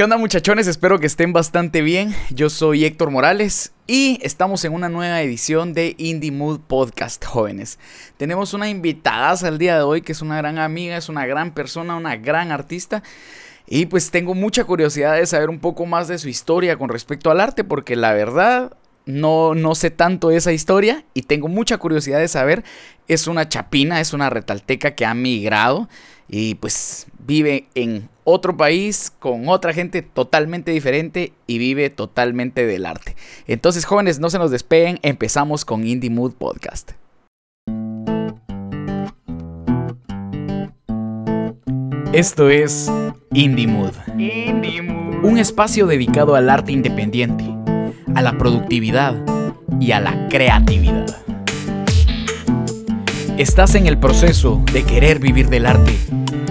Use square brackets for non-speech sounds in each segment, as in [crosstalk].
¿Qué onda muchachones? Espero que estén bastante bien. Yo soy Héctor Morales y estamos en una nueva edición de Indie Mood Podcast, jóvenes. Tenemos una invitada al día de hoy que es una gran amiga, es una gran persona, una gran artista. Y pues tengo mucha curiosidad de saber un poco más de su historia con respecto al arte, porque la verdad no, no sé tanto esa historia y tengo mucha curiosidad de saber. Es una chapina, es una retalteca que ha migrado y pues vive en otro país con otra gente totalmente diferente y vive totalmente del arte. Entonces, jóvenes, no se nos despeguen, empezamos con Indie Mood Podcast. Esto es Indie Mood. Indie Mood. Un espacio dedicado al arte independiente, a la productividad y a la creatividad. Estás en el proceso de querer vivir del arte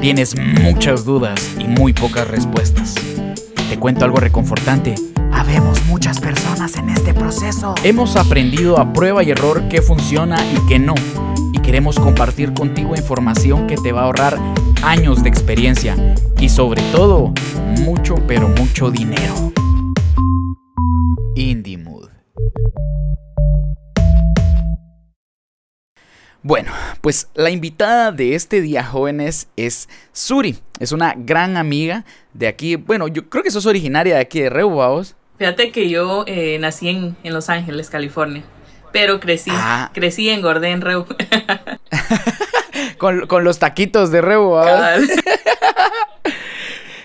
Tienes muchas dudas y muy pocas respuestas. Te cuento algo reconfortante. Habemos muchas personas en este proceso. Hemos aprendido a prueba y error qué funciona y qué no. Y queremos compartir contigo información que te va a ahorrar años de experiencia. Y sobre todo, mucho pero mucho dinero. Indie Mood. Bueno, pues la invitada de este día, jóvenes, es Suri. Es una gran amiga de aquí. Bueno, yo creo que sos originaria de aquí de Reu, vos. Fíjate que yo eh, nací en, Los Ángeles, California. Pero crecí, ah. crecí engordé en Reu. [laughs] con, los taquitos de Reu, [laughs]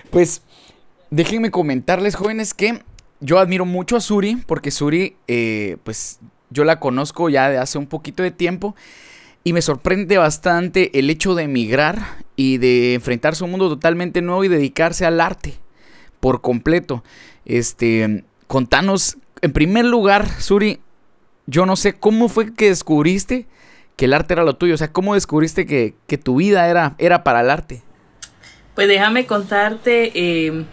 pues déjenme comentarles, jóvenes, que yo admiro mucho a Suri, porque Suri, eh, pues yo la conozco ya de hace un poquito de tiempo. Y me sorprende bastante el hecho de emigrar y de enfrentarse a un mundo totalmente nuevo y dedicarse al arte por completo. Este, contanos, en primer lugar, Suri, yo no sé cómo fue que descubriste que el arte era lo tuyo. O sea, ¿cómo descubriste que, tu vida era, era para el arte? Pues déjame contarte, eh,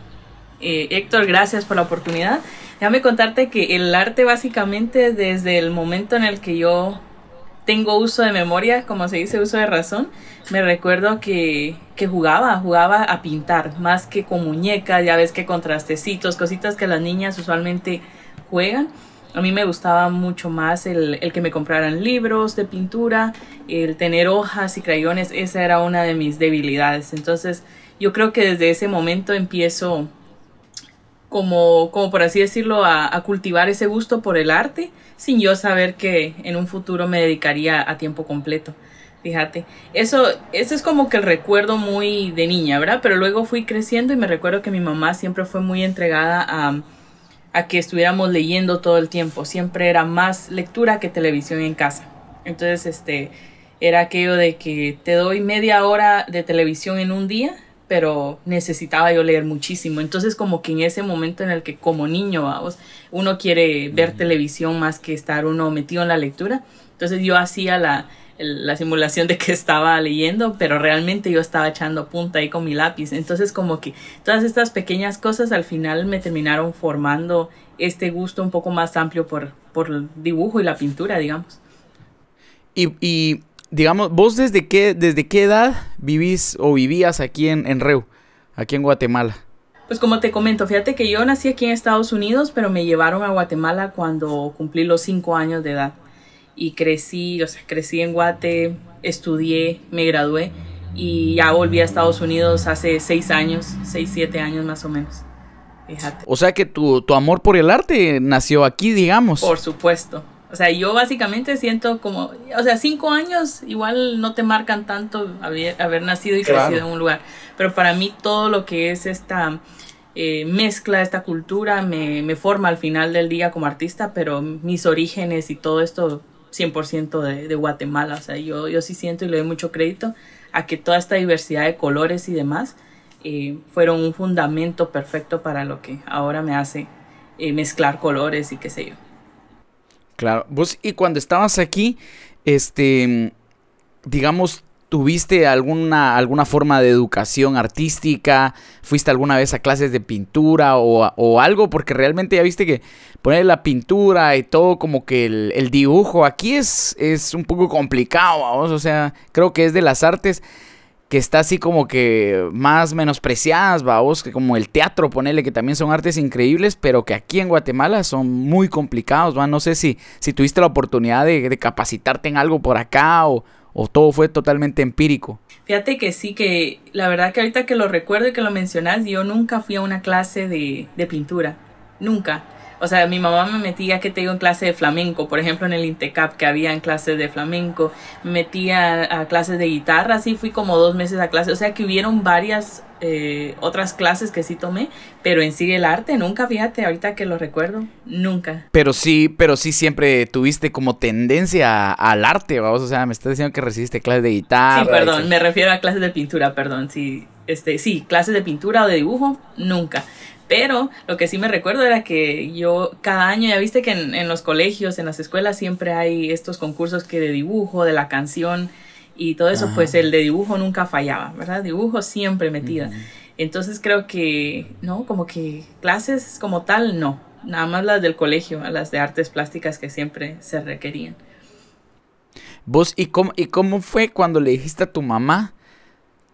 eh, Héctor, gracias por la oportunidad. Déjame contarte que el arte básicamente desde el momento en el que yo tengo uso de memoria, como se dice, uso de razón, me recuerdo que, que, jugaba, jugaba a pintar, más que con muñecas, ya ves que contrastecitos, cositas que las niñas usualmente juegan. A mí me gustaba mucho más el, el, que me compraran libros de pintura, el tener hojas y crayones, esa era una de mis debilidades. Entonces yo creo que desde ese momento empiezo como, como por así decirlo, a, cultivar ese gusto por el arte, sin yo saber que en un futuro me dedicaría a tiempo completo. Fíjate, eso, eso es como que el recuerdo muy de niña, ¿verdad? Pero luego fui creciendo y me recuerdo que mi mamá siempre fue muy entregada a, a que estuviéramos leyendo todo el tiempo. Siempre era más lectura que televisión en casa. Entonces, este, era aquello de que te doy media hora de televisión en un día pero necesitaba yo leer muchísimo. Entonces como que en ese momento en el que como niño, vamos, uno quiere ver televisión más que estar uno metido en la lectura, entonces yo hacía la, la simulación de que [laughs] estaba leyendo, pero realmente yo estaba echando punta ahí con mi lápiz. Entonces como que todas estas pequeñas cosas al final me terminaron formando este gusto un poco más amplio por, por el dibujo y la pintura, digamos. Y, y digamos, vos desde qué, desde qué edad vivís o vivías aquí en, en Reu, aquí en Guatemala. Pues como te comento, fíjate que yo nací aquí en Estados Unidos, pero me llevaron a Guatemala cuando cumplí los cinco años de edad. Y crecí, o sea, crecí en Guate, estudié, me gradué y ya volví a Estados Unidos hace seis años, seis, siete años más o menos. Fíjate. O sea que tu, tu amor por el arte nació aquí, digamos. Por supuesto, o sea, yo básicamente siento como, o sea, cinco años igual no te marcan tanto haber, haber nacido y crecido en un lugar, pero para mí todo lo que es esta eh, mezcla, esta cultura, me, me, forma al final del día como artista, pero mis orígenes y todo esto 100% de, de Guatemala, o sea, yo, yo sí siento y le doy mucho crédito a que toda esta diversidad de colores y demás eh, fueron un fundamento perfecto para lo que ahora me hace eh, mezclar colores y qué sé yo. Claro, vos y cuando estabas aquí, este, digamos, ¿tuviste alguna, alguna forma de educación artística? ¿Fuiste alguna vez a clases de pintura o, algo? Porque realmente ya viste que poner la pintura y todo como que el, dibujo aquí es, es un poco complicado, vamos, o sea, creo que es de las artes que está así como que más menospreciadas, vamos, que como el teatro, ponele, que también son artes increíbles, pero que aquí en Guatemala son muy complicados, ¿va? No sé si, si tuviste la oportunidad de, capacitarte en algo por acá o, o todo fue totalmente empírico. Fíjate que sí, que la verdad que ahorita que lo recuerdo y que lo mencionas, yo nunca fui a una clase de, de pintura, nunca. O sea, mi mamá me metía, que te digo, en clase de flamenco, por ejemplo, en el Intecap, que había en clases de flamenco, me metía a, clases de guitarra, sí fui como dos meses a clase, o sea que hubieron varias eh, otras clases que sí tomé, pero en sí el arte, nunca, fíjate, ahorita que lo recuerdo, nunca. Pero sí, pero sí siempre tuviste como tendencia al arte, vamos, o sea, me estás diciendo que recibiste clases de guitarra. Sí, perdón, me refiero a clases de pintura, perdón, sí, este, sí, clases de pintura o de dibujo, nunca. Pero lo que sí me recuerdo era que yo cada año, ya viste que en, los colegios, en las escuelas siempre hay estos concursos que de dibujo, de la canción y todo eso, pues el de dibujo nunca fallaba, ¿verdad? Dibujo siempre metida. Entonces creo que, ¿no? Como que clases como tal, no. Nada más las del colegio, las de artes plásticas que siempre se requerían. ¿Vos y cómo, y cómo fue cuando le dijiste a tu mamá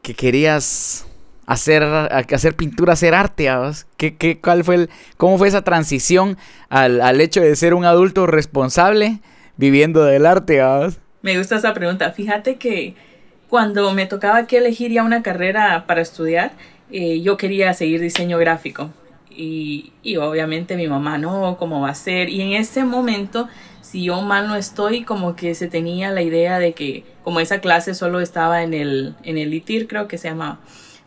que querías hacer, hacer pintura, hacer arte. ¿Qué, qué, cuál fue el, ¿Cómo fue esa transición al, al, hecho de ser un adulto responsable viviendo del arte? Me gusta esa pregunta. Fíjate que cuando me tocaba que elegir ya una carrera para estudiar, eh, yo quería seguir diseño gráfico. Y, y, obviamente mi mamá, no, ¿cómo va a ser? Y en ese momento, si yo mal no estoy, como que se tenía la idea de que como esa clase solo estaba en el, en el ITIR, creo que se llamaba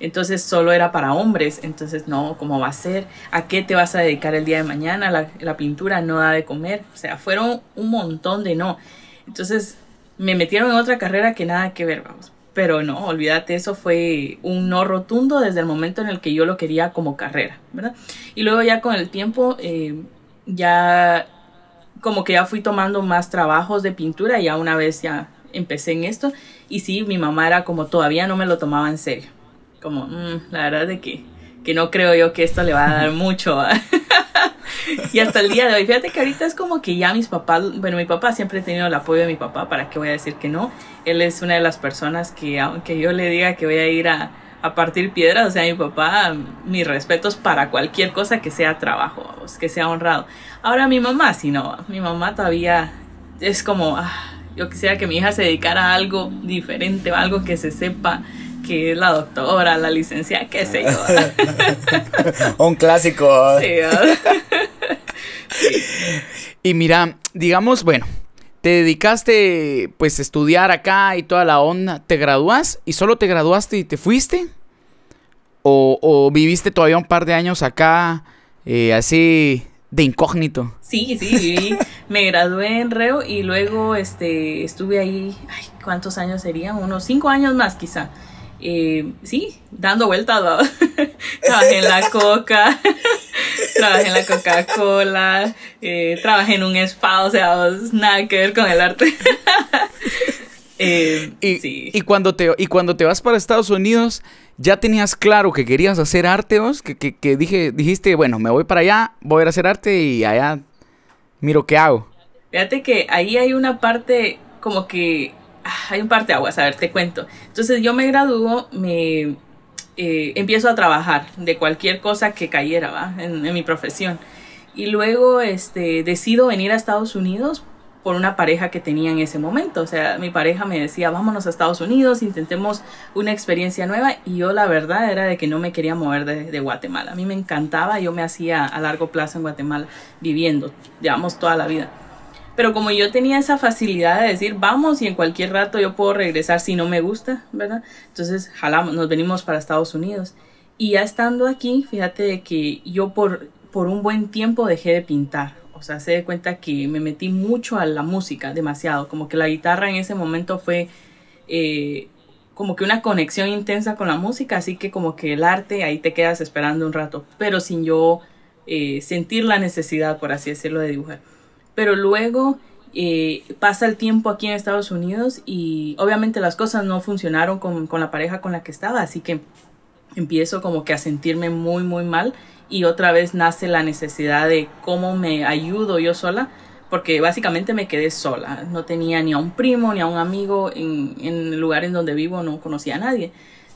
entonces solo era para hombres, entonces no, ¿cómo va a ser? ¿A qué te vas a dedicar el día de mañana? La, pintura no da de comer, o sea, fueron un montón de no. Entonces me metieron en otra carrera que nada que ver, vamos. Pero no, olvídate, eso fue un no rotundo desde el momento en el que yo lo quería como carrera, ¿verdad? Y luego ya con el tiempo, eh, ya como que ya fui tomando más trabajos de pintura, ya una vez ya empecé en esto. Y sí, mi mamá era como todavía no me lo tomaba en serio como, mm, la verdad de que, que no creo yo que esto le va a dar mucho. [laughs] y hasta el día de hoy, fíjate que ahorita es como que ya mis papás, bueno, mi papá siempre ha tenido el apoyo de mi papá, ¿para qué voy a decir que no? Él es una de las personas que, aunque yo le diga que voy a ir a, a partir piedras, o sea, mi papá, mis respetos para cualquier cosa que sea trabajo, que sea honrado. Ahora mi mamá, si no, mi mamá todavía es como, ah, yo quisiera que mi hija se dedicara a algo diferente, algo que se sepa que la doctora, la licenciada, qué sé yo. [laughs] Un clásico. [laughs] Sí, Y mira, digamos, bueno, te dedicaste pues a estudiar acá y toda la onda, ¿te gradúas y solo te graduaste y te fuiste? ¿O, viviste todavía un par de años acá eh, así de incógnito? Sí, sí, me gradué en Reo y luego este, estuve ahí, ay, ¿cuántos años serían? Unos cinco años más quizá. Eh, sí, dando vueltas. [laughs] trabajé en la Coca, [laughs] trabajé en la Coca-Cola, eh, trabajé en un spa, o sea, nada que ver con el arte. [laughs] Eh, y, y, cuando te, y cuando te vas para Estados Unidos, ¿ya tenías claro que querías hacer arte vos? Que, que, que dije, dijiste, bueno, me voy para allá, voy a hacer arte y allá miro qué hago. Fíjate que ahí hay una parte como que hay un parte aguas, a ver, te cuento. Entonces yo me gradúo, me eh, empiezo a trabajar de cualquier cosa que cayera, ¿va? En, mi profesión. Y luego este, decido venir a Estados Unidos por una pareja que tenía en ese momento. O sea, mi pareja me decía, vámonos a Estados Unidos, intentemos una experiencia nueva. Y yo la verdad era de que no me quería mover de, de Guatemala. A mí me encantaba, yo me hacía a largo plazo en Guatemala viviendo, digamos, toda la vida. Pero como yo tenía esa facilidad de decir, vamos y en cualquier rato yo puedo regresar si no me gusta, ¿verdad? Entonces jalamos, nos venimos para Estados Unidos. Y ya estando aquí, fíjate que yo por, por un buen tiempo dejé de pintar. O sea, se de cuenta que me metí mucho a la música, demasiado. Como que la guitarra en ese momento fue eh, como que una conexión intensa con la música, así que como que el arte ahí te quedas esperando un rato, pero sin yo eh, sentir la necesidad, por así decirlo, de dibujar pero luego eh, pasa el tiempo aquí en Estados Unidos y obviamente las cosas no funcionaron con, con, la pareja con la que estaba, así que empiezo como que a sentirme muy, muy mal y otra vez nace la necesidad de cómo me ayudo yo sola, porque básicamente me quedé sola, no tenía ni a un primo ni a un amigo en, en el lugar en donde vivo, no conocía a nadie.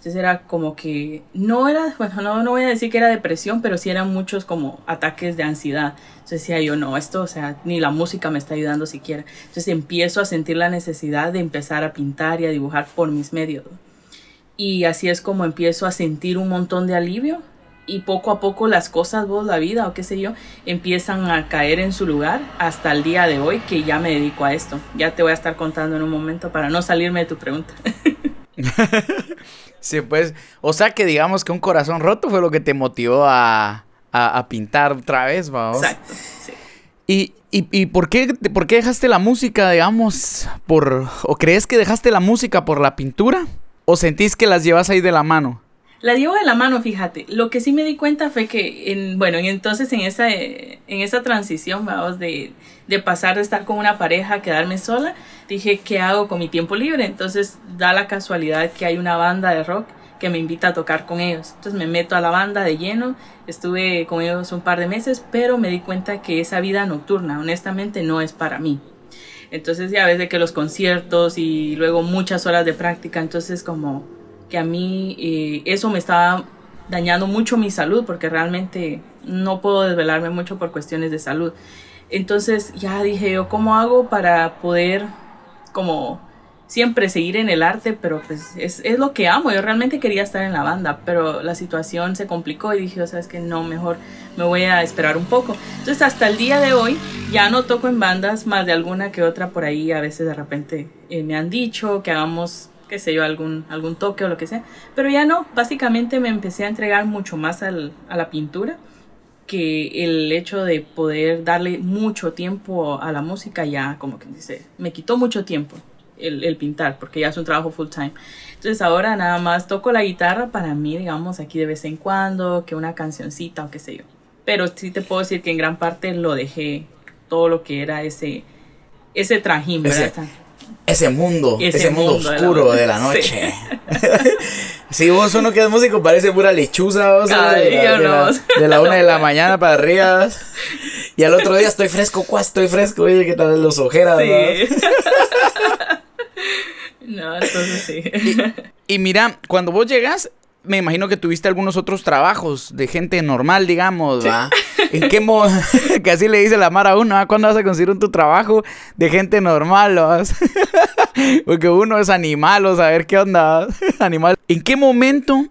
Entonces era como que no era, bueno, no, no voy a decir que era depresión, pero sí eran muchos como ataques de ansiedad. Entonces decía yo, no, esto, o sea, ni la música me está ayudando siquiera. Entonces empiezo a sentir la necesidad de empezar a pintar y a dibujar por mis medios. Y así es como empiezo a sentir un montón de alivio y poco a poco las cosas, vos, la vida o qué sé yo, empiezan a caer en su lugar hasta el día de hoy que ya me dedico a esto. Ya te voy a estar contando en un momento para no salirme de tu pregunta. [laughs] [laughs] Sí, pues, o sea que digamos que un corazón roto fue lo que te motivó a, a, pintar otra vez, vamos. Exacto, sí. ¿Y, y, y por, qué, por qué dejaste la música, digamos, por... o crees que dejaste la música por la pintura? ¿O sentís que las llevas ahí de la mano? La llevo de la mano, fíjate. Lo que sí me di cuenta fue que, en, bueno, entonces en esa, en esa transición, vamos, de, de pasar de estar con una pareja a quedarme sola, dije, ¿qué hago con mi tiempo libre? Entonces da la casualidad que hay una banda de rock que me invita a tocar con ellos. Entonces me meto a la banda de lleno, estuve con ellos un par de meses, pero me di cuenta que esa vida nocturna, honestamente, no es para mí. Entonces ya ves de que los conciertos y luego muchas horas de práctica, entonces como que a mí eh, eso me estaba dañando mucho mi salud porque realmente no puedo desvelarme mucho por cuestiones de salud. Entonces ya dije yo, ¿cómo hago para poder como siempre seguir en el arte? Pero pues es, es lo que amo. Yo realmente quería estar en la banda, pero la situación se complicó y dije, o sea, es que no, mejor me voy a esperar un poco. Entonces hasta el día de hoy ya no toco en bandas, más de alguna que otra por ahí. A veces de repente eh, me han dicho que hagamos qué sé yo, algún, algún toque o lo que sea. Pero ya no, básicamente me empecé a entregar mucho más al, a la pintura que el hecho de poder darle mucho tiempo a la música ya como que dice, me quitó mucho tiempo el, el, pintar porque ya es un trabajo full time. Entonces ahora nada más toco la guitarra para mí, digamos, aquí de vez en cuando, que una cancioncita o qué sé yo. Pero sí te puedo decir que en gran parte lo dejé todo lo que era ese, ese trajín, ¿verdad? ese mundo, ese, mundo, oscuro de la, noche. si [laughs] vos uno que es músico parece pura lechuza, vos, de, la, de, la, una de la mañana para arriba. Y al otro día estoy fresco, cuá, estoy fresco, oye, ¿qué tal los ojeras? Sí. ¿no? [laughs] entonces sí. Y, y mira, cuando vos llegas, me imagino que tuviste algunos otros trabajos de gente normal, digamos, ¿va? ¿En qué modo? [laughs] que así le dice la Mara a uno, ¿ah? ¿cuándo vas a conseguir un tu trabajo de gente normal? [laughs] Porque uno es animal, o saber qué onda, [laughs] animal. ¿En qué momento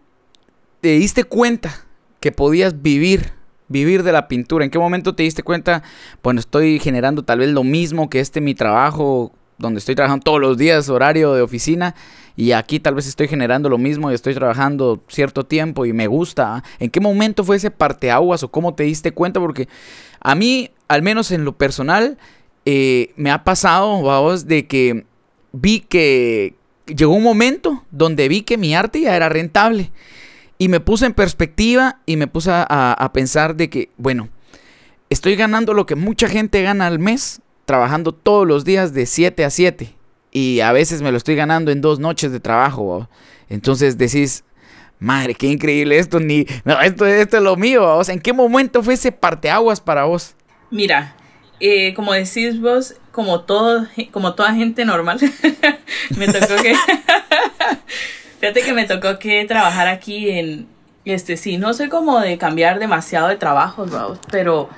te diste cuenta que podías vivir, vivir de la pintura? ¿En qué momento te diste cuenta, bueno, estoy generando tal vez lo mismo que este mi trabajo, donde estoy trabajando todos los días, horario de oficina? Y aquí tal vez estoy generando lo mismo y estoy trabajando cierto tiempo y me gusta. ¿En qué momento fue ese parteaguas o cómo te diste cuenta? Porque a mí, al menos en lo personal, eh, me ha pasado, vamos, de que vi que llegó un momento donde vi que mi arte ya era rentable. Y me puse en perspectiva y me puse a, a pensar de que, bueno, estoy ganando lo que mucha gente gana al mes, trabajando todos los días de 7 a 7 y a veces me lo estoy ganando en dos noches de trabajo. Entonces decís, madre, qué increíble esto, ni, no, esto, esto es lo mío. ¿en qué momento fue ese parteaguas para vos? Mira, eh, como decís vos, como, todo, como toda gente normal, [laughs] me tocó que... [laughs] Fíjate que me tocó que trabajar aquí en... Este, sí, no soy como de cambiar demasiado de trabajos, pero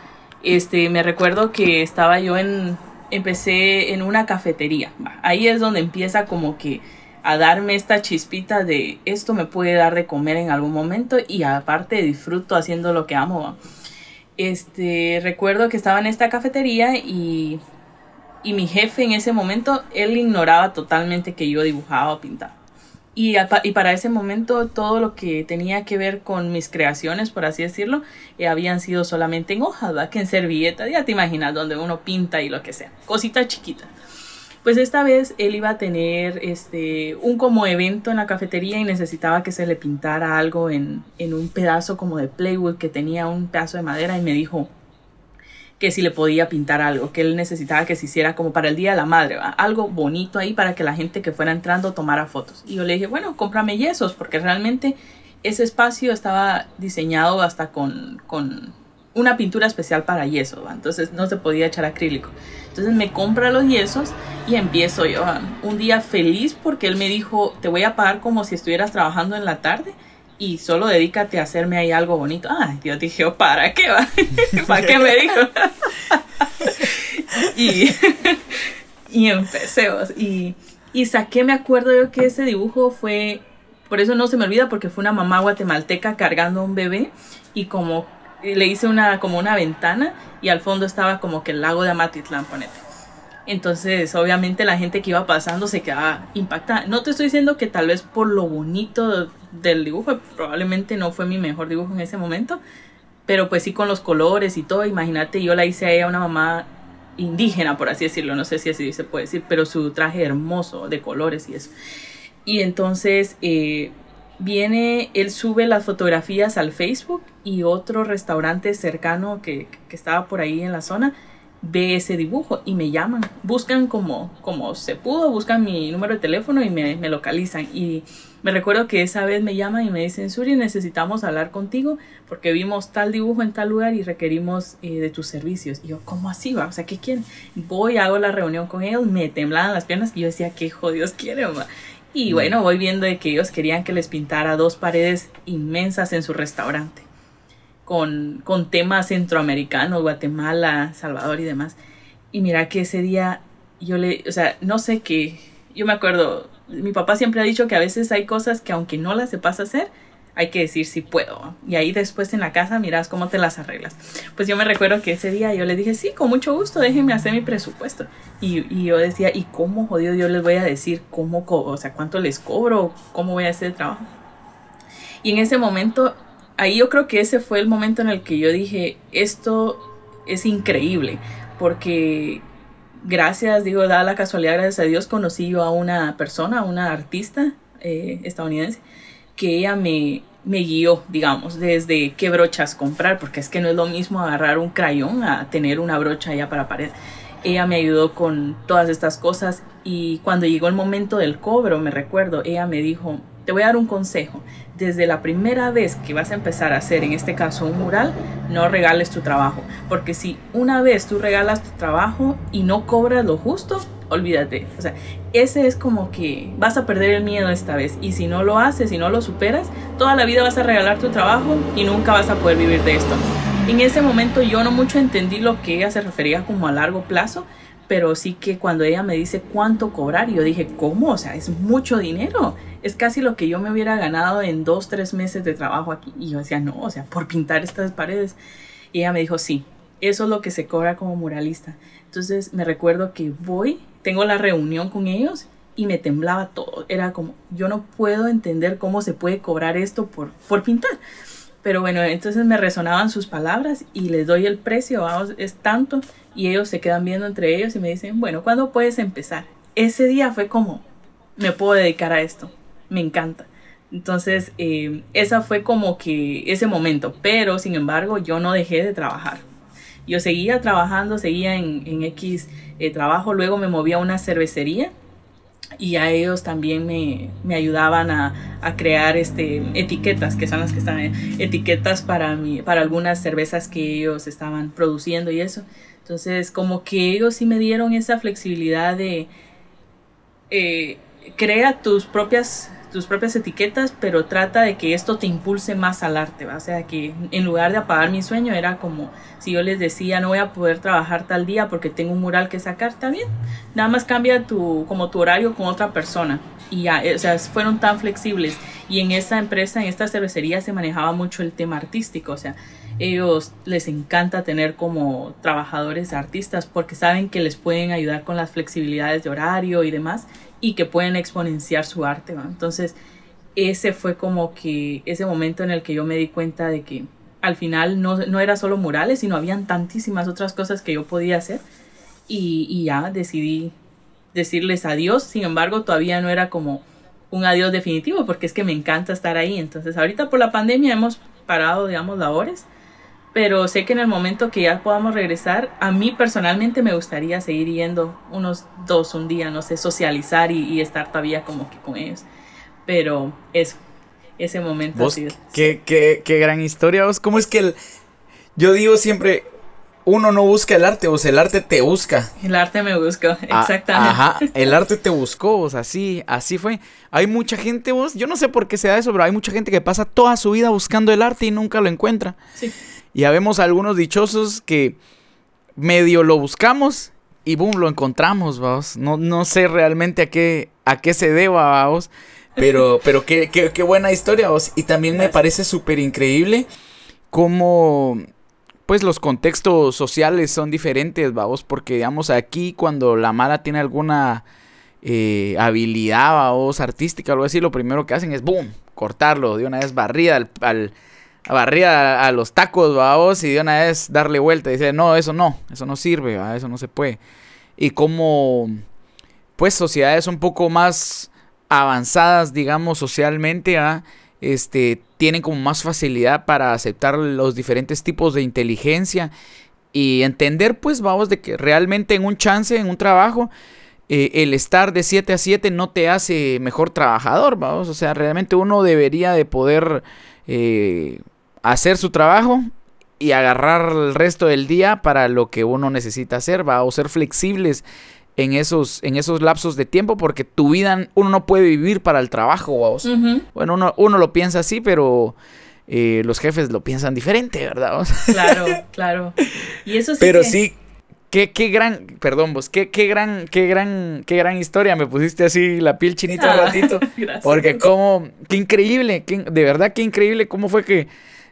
este, me recuerdo que estaba yo en, empecé en una cafetería. Ahí es donde empieza como que a darme esta chispita de esto me puede dar de comer en algún momento y aparte disfruto haciendo lo que amo. Este, recuerdo que estaba en esta cafetería y, y mi jefe en ese momento, él ignoraba totalmente que yo dibujaba o pintaba. Y, para ese momento todo lo que tenía que ver con mis creaciones, por así decirlo, eh, habían sido solamente en hojas, ¿verdad? Que en servilletas, ya te imaginas, donde uno pinta y lo que sea, cositas chiquitas. Pues esta vez él iba a tener este, un como evento en la cafetería y necesitaba que se le pintara algo en, en un pedazo como de plywood que tenía un pedazo de madera y me dijo, que si le podía pintar algo, que él necesitaba que se hiciera como para el Día de la Madre, algo bonito ahí para que la gente que fuera entrando tomara fotos. Y yo le dije, bueno, cómprame yesos, porque realmente ese espacio estaba diseñado hasta con, con, una pintura especial para yeso, entonces no se podía echar acrílico. Entonces me compra los yesos y empiezo yo un día feliz porque él me dijo, te voy a pagar como si estuvieras trabajando en la tarde y solo dedícate a hacerme ahí algo bonito. Ay, yo dije, oh, ¿para qué va? [laughs] ¿Para qué me dijo? [laughs] y, [laughs] y empecé, y, y saqué, me acuerdo yo que ese dibujo fue, por eso no se me olvida, porque fue una mamá guatemalteca cargando a un bebé y como le hice una, como una ventana y al fondo estaba como que el lago de Amatitlán, ponete. Entonces, obviamente la gente que iba pasando se quedaba impactada. No te estoy diciendo que tal vez por lo bonito del dibujo, probablemente no fue mi mejor dibujo en ese momento, pero pues sí con los colores y todo. Imagínate, yo la hice a ella una mamá indígena, por así decirlo, no sé si así se puede decir, pero su traje hermoso de colores y eso. Y entonces eh, viene, él sube las fotografías al Facebook y otro restaurante cercano que, que, estaba por ahí en la zona ve ese dibujo y me llaman. Buscan como, como se pudo, buscan mi número de teléfono y me, me localizan. Y me recuerdo que esa vez me llaman y me dicen, Suri, necesitamos hablar contigo porque vimos tal dibujo en tal lugar y requerimos eh, de tus servicios. Y yo, ¿cómo así va? O sea, ¿qué quieren? Voy, hago la reunión con ellos, me temblaban las piernas y yo decía, ¿qué jodidos quieren? Y mm. bueno, voy viendo de que ellos querían que les pintara dos paredes inmensas en su restaurante, con, con temas centroamericanos, Guatemala, Salvador y demás. Y mira que ese día yo le, o sea, no sé qué, yo me acuerdo, mi papá siempre ha dicho que a veces hay cosas que aunque no las sepas hacer, hay que decir si puedo. Y ahí después en la casa miras cómo te las arreglas. Pues yo me recuerdo que ese día yo le dije, sí, con mucho gusto, déjenme hacer mi presupuesto. Y, y yo decía, ¿y cómo jodido yo les voy a decir cómo, o sea, cuánto les cobro, cómo voy a hacer el trabajo? Y en ese momento, ahí yo creo que ese fue el momento en el que yo dije, esto es increíble, porque gracias, digo, dada la casualidad, gracias a Dios, conocí yo a una persona, una artista eh, estadounidense, que ella me, me guió, digamos, desde qué brochas comprar, porque es que no es lo mismo agarrar un crayón a tener una brocha ya para pared. Ella me ayudó con todas estas cosas y cuando llegó el momento del cobro, me recuerdo, ella me dijo, te voy a dar un consejo. Desde la primera vez que vas a empezar a hacer, en este caso, un mural, no regales tu trabajo. Porque si una vez tú regalas tu trabajo y no cobras lo justo, olvídate. O sea, ese es como que vas a perder el miedo esta vez. Y si no lo haces, si no lo superas, toda la vida vas a regalar tu trabajo y nunca vas a poder vivir de esto. En ese momento yo no mucho entendí lo que ella se refería como a largo plazo, pero sí que cuando ella me dice cuánto cobrar, yo dije, ¿cómo? O sea, es mucho dinero. Es casi lo que yo me hubiera ganado en dos, tres meses de trabajo aquí. Y yo decía, no, o sea, por pintar estas paredes. Y ella me dijo, sí, eso es lo que se cobra como muralista. Entonces me recuerdo que voy, tengo la reunión con ellos y me temblaba todo. Era como, yo no puedo entender cómo se puede cobrar esto por, por pintar. Pero bueno, entonces me resonaban sus palabras y les doy el precio, vamos, es tanto. Y ellos se quedan viendo entre ellos y me dicen, bueno, ¿cuándo puedes empezar? Ese día fue como, me puedo dedicar a esto, me encanta. Entonces, eh, esa fue como que ese momento, pero sin embargo yo no dejé de trabajar. Yo seguía trabajando, seguía en, en X eh, trabajo, luego me moví a una cervecería y a ellos también me, me ayudaban a, a, crear este, etiquetas, que son las que están, etiquetas para, mi, para algunas cervezas que ellos estaban produciendo y eso. Entonces, como que ellos sí me dieron esa flexibilidad de eh, crea tus propias tus propias etiquetas, pero trata de que esto te impulse más al arte, ¿va? o sea que en lugar de apagar mi sueño era como si yo les decía no voy a poder trabajar tal día porque tengo un mural que sacar, está bien, nada más cambia tu como tu horario con otra persona. Y ya, o sea, fueron tan flexibles. Y en esa empresa, en esta cervecería se manejaba mucho el tema artístico, o sea, ellos les encanta tener como trabajadores artistas porque saben que les pueden ayudar con las flexibilidades de horario y demás y que pueden exponenciar su arte. Entonces, ese fue como que ese momento en el que yo me di cuenta de que al final no, no era solo murales, sino habían tantísimas otras cosas que yo podía hacer y, y ya decidí decirles adiós. Sin embargo, todavía no era como un adiós definitivo porque es que me encanta estar ahí. Entonces, ahorita por la pandemia hemos parado, digamos, labores pero sé que en el momento que ya podamos regresar, a mí personalmente me gustaría seguir yendo unos dos, un día, no sé, socializar y, estar todavía como que con ellos. Pero eso, ese momento. ¿Vos, qué, qué, qué, gran historia, vos. ¿Cómo es que el... yo digo siempre, uno no busca el arte, o sea, el arte te busca. El arte me buscó, ah, exactamente. ajá, [laughs] el arte te buscó, o sea, así, así fue. Hay mucha gente, vos, yo no sé por qué se da eso, pero hay mucha gente que pasa toda su vida buscando el arte y nunca lo encuentra. Sí. Y habemos algunos dichosos que medio lo buscamos y boom, lo encontramos, vamos. No, no sé realmente a qué, a qué se deba, vamos. Pero, [laughs] pero qué, qué, qué buena historia, vos. Y también me parece súper increíble cómo pues los contextos sociales son diferentes, vamos, porque digamos aquí cuando la mala tiene alguna eh, habilidad, vamos, artística algo así, lo primero que hacen es, boom, cortarlo, de una vez barrida al, al barrida a, los tacos, vamos, y de una vez darle vuelta y dice, no, eso no, eso no sirve, eso no se puede. Y como, pues, sociedades un poco más avanzadas, digamos, socialmente, ¿va? Este, tienen como más facilidad para aceptar los diferentes tipos de inteligencia y entender, pues, vamos, de que realmente en un chance, en un trabajo, eh, el estar de 7 a 7 no te hace mejor trabajador, vamos, o sea, realmente uno debería de poder eh, hacer su trabajo y agarrar el resto del día para lo que uno necesita hacer, va, o ser flexibles en esos, en esos lapsos de tiempo porque tu vida, uno no puede vivir para el trabajo, vamos. Bueno, uno, uno, lo piensa así, pero eh, los jefes lo piensan diferente, ¿verdad? [laughs] Claro, claro. Y eso sí Pero sí, qué, qué gran, perdón vos, qué, qué gran, qué gran, qué gran historia, me pusiste así la piel chinita un ratito. [laughs] porque como, qué increíble, de verdad qué increíble cómo fue que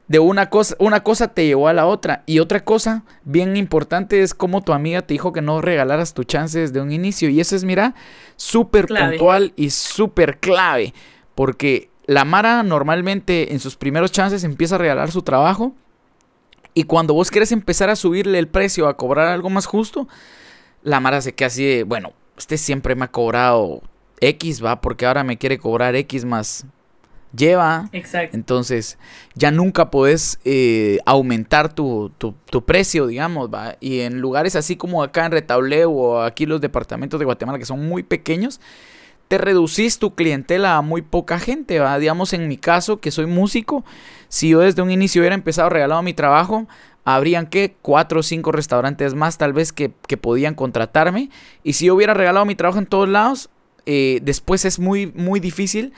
de una cosa, una cosa te llevó a la otra. Y otra cosa bien importante es cómo tu amiga te dijo que no regalaras tu chance desde un inicio. Y eso es, mira, súper puntual y súper clave. Porque la Mara normalmente en sus primeros chances empieza a regalar su trabajo. Y cuando vos quieres empezar a subirle el precio, a cobrar algo más justo, la Mara se queda así de, bueno, usted siempre me ha cobrado X, va, porque ahora me quiere cobrar X más, lleva. Exacto. Entonces, ya nunca puedes eh, aumentar tu, precio, digamos, ¿va? Y en lugares así como acá en Retauleo o aquí los departamentos de Guatemala que son muy pequeños, te reducís tu clientela a muy poca gente, ¿va? Digamos, en mi caso, que soy músico, si yo desde un inicio hubiera empezado regalado mi trabajo, habrían que cuatro o cinco restaurantes más tal vez que, podían contratarme. Y si yo hubiera regalado mi trabajo en todos lados, eh, después es muy, muy difícil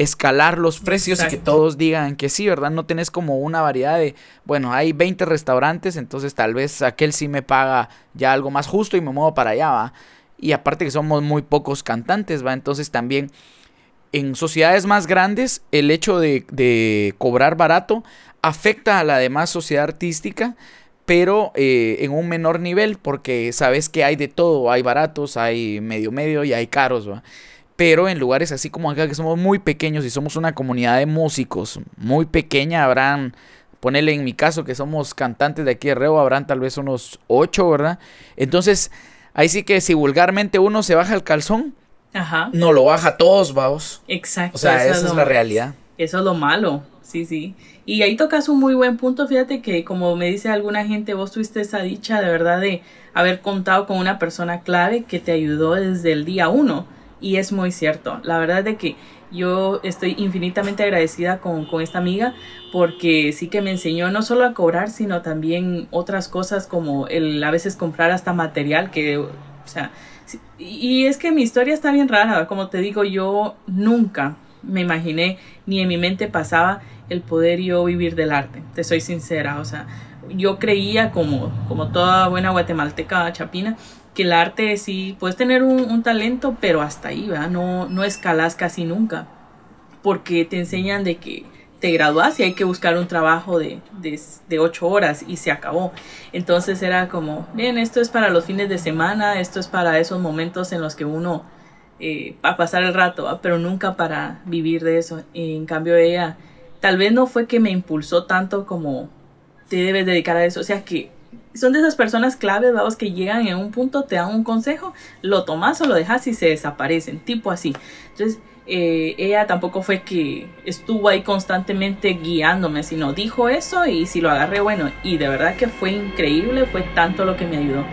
escalar los precios y que todos digan que sí, ¿verdad? No tenés como una variedad de, bueno, hay 20 restaurantes, entonces tal vez aquel sí me paga ya algo más justo y me muevo para allá, ¿va? Y aparte que somos muy pocos cantantes, ¿va? Entonces también en sociedades más grandes el hecho de, cobrar barato afecta a la demás sociedad artística, pero eh, en un menor nivel, porque sabes que hay de todo, hay baratos, hay medio medio y hay caros, ¿va? Pero en lugares así como acá, que somos muy pequeños y somos una comunidad de músicos muy pequeña, habrán, ponele en mi caso que somos cantantes de aquí de Reo, habrán tal vez unos ocho, ¿verdad? Entonces, ahí sí que si vulgarmente uno se baja el calzón, no lo baja todos, vamos. Exacto. O sea, esa es, la realidad. Eso es lo malo, sí, sí. Y ahí tocas un muy buen punto, fíjate que como me dice alguna gente, vos tuviste esa dicha de verdad de haber contado con una persona clave que te ayudó desde el día uno y es muy cierto. La verdad es que yo estoy infinitamente agradecida con, esta amiga porque sí que me enseñó no solo a cobrar, sino también otras cosas como el a veces comprar hasta material que, o sea, y es que mi historia está bien rara, como te digo, yo nunca me imaginé ni en mi mente pasaba el poder yo vivir del arte, te soy sincera, o sea, yo creía como, como toda buena guatemalteca chapina, que el arte sí, puedes tener un, talento, pero hasta ahí, ¿verdad? No, no escalas casi nunca, porque te enseñan de que te gradúas y hay que buscar un trabajo de, de, ocho horas y se acabó. Entonces era como, bien, esto es para los fines de semana, esto es para esos momentos en los que uno eh, va a pasar el rato, pero nunca para vivir de eso. en cambio ella, tal vez no fue que me impulsó tanto como te debes dedicar a eso, o sea que son de esas personas claves, vamos, que llegan en un punto, te dan un consejo, lo tomas o lo dejas y se desaparecen, tipo así. Entonces, eh, ella tampoco fue que estuvo ahí constantemente guiándome, sino dijo eso y si lo agarré, bueno, y de verdad que fue increíble, fue tanto lo que me ayudó.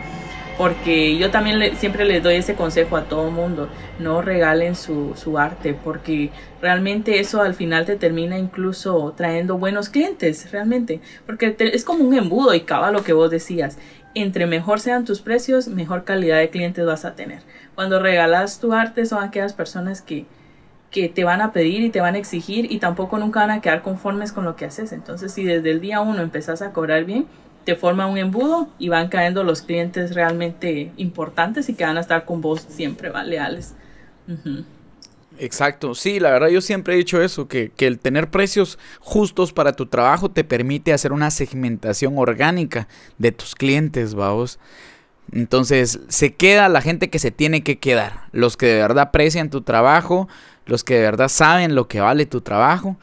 Porque yo también le, siempre les doy ese consejo a todo mundo, no regalen su, su, arte, porque realmente eso al final te termina incluso trayendo buenos clientes, realmente, porque es como un embudo y cava lo que vos decías, entre mejor sean tus precios, mejor calidad de clientes vas a tener. Cuando regalas tu arte son aquellas personas que, que te van a pedir y te van a exigir y tampoco nunca van a quedar conformes con lo que haces. Entonces si desde el día uno empezás a cobrar bien, te forma un embudo y van cayendo los clientes realmente importantes y que van a estar con vos siempre, ¿va? Leales. Exacto, sí, la verdad yo siempre he dicho eso, que, que, el tener precios justos para tu trabajo te permite hacer una segmentación orgánica de tus clientes, vamos. Entonces se queda la gente que se tiene que quedar, los que de verdad aprecian tu trabajo, los que de verdad saben lo que vale tu trabajo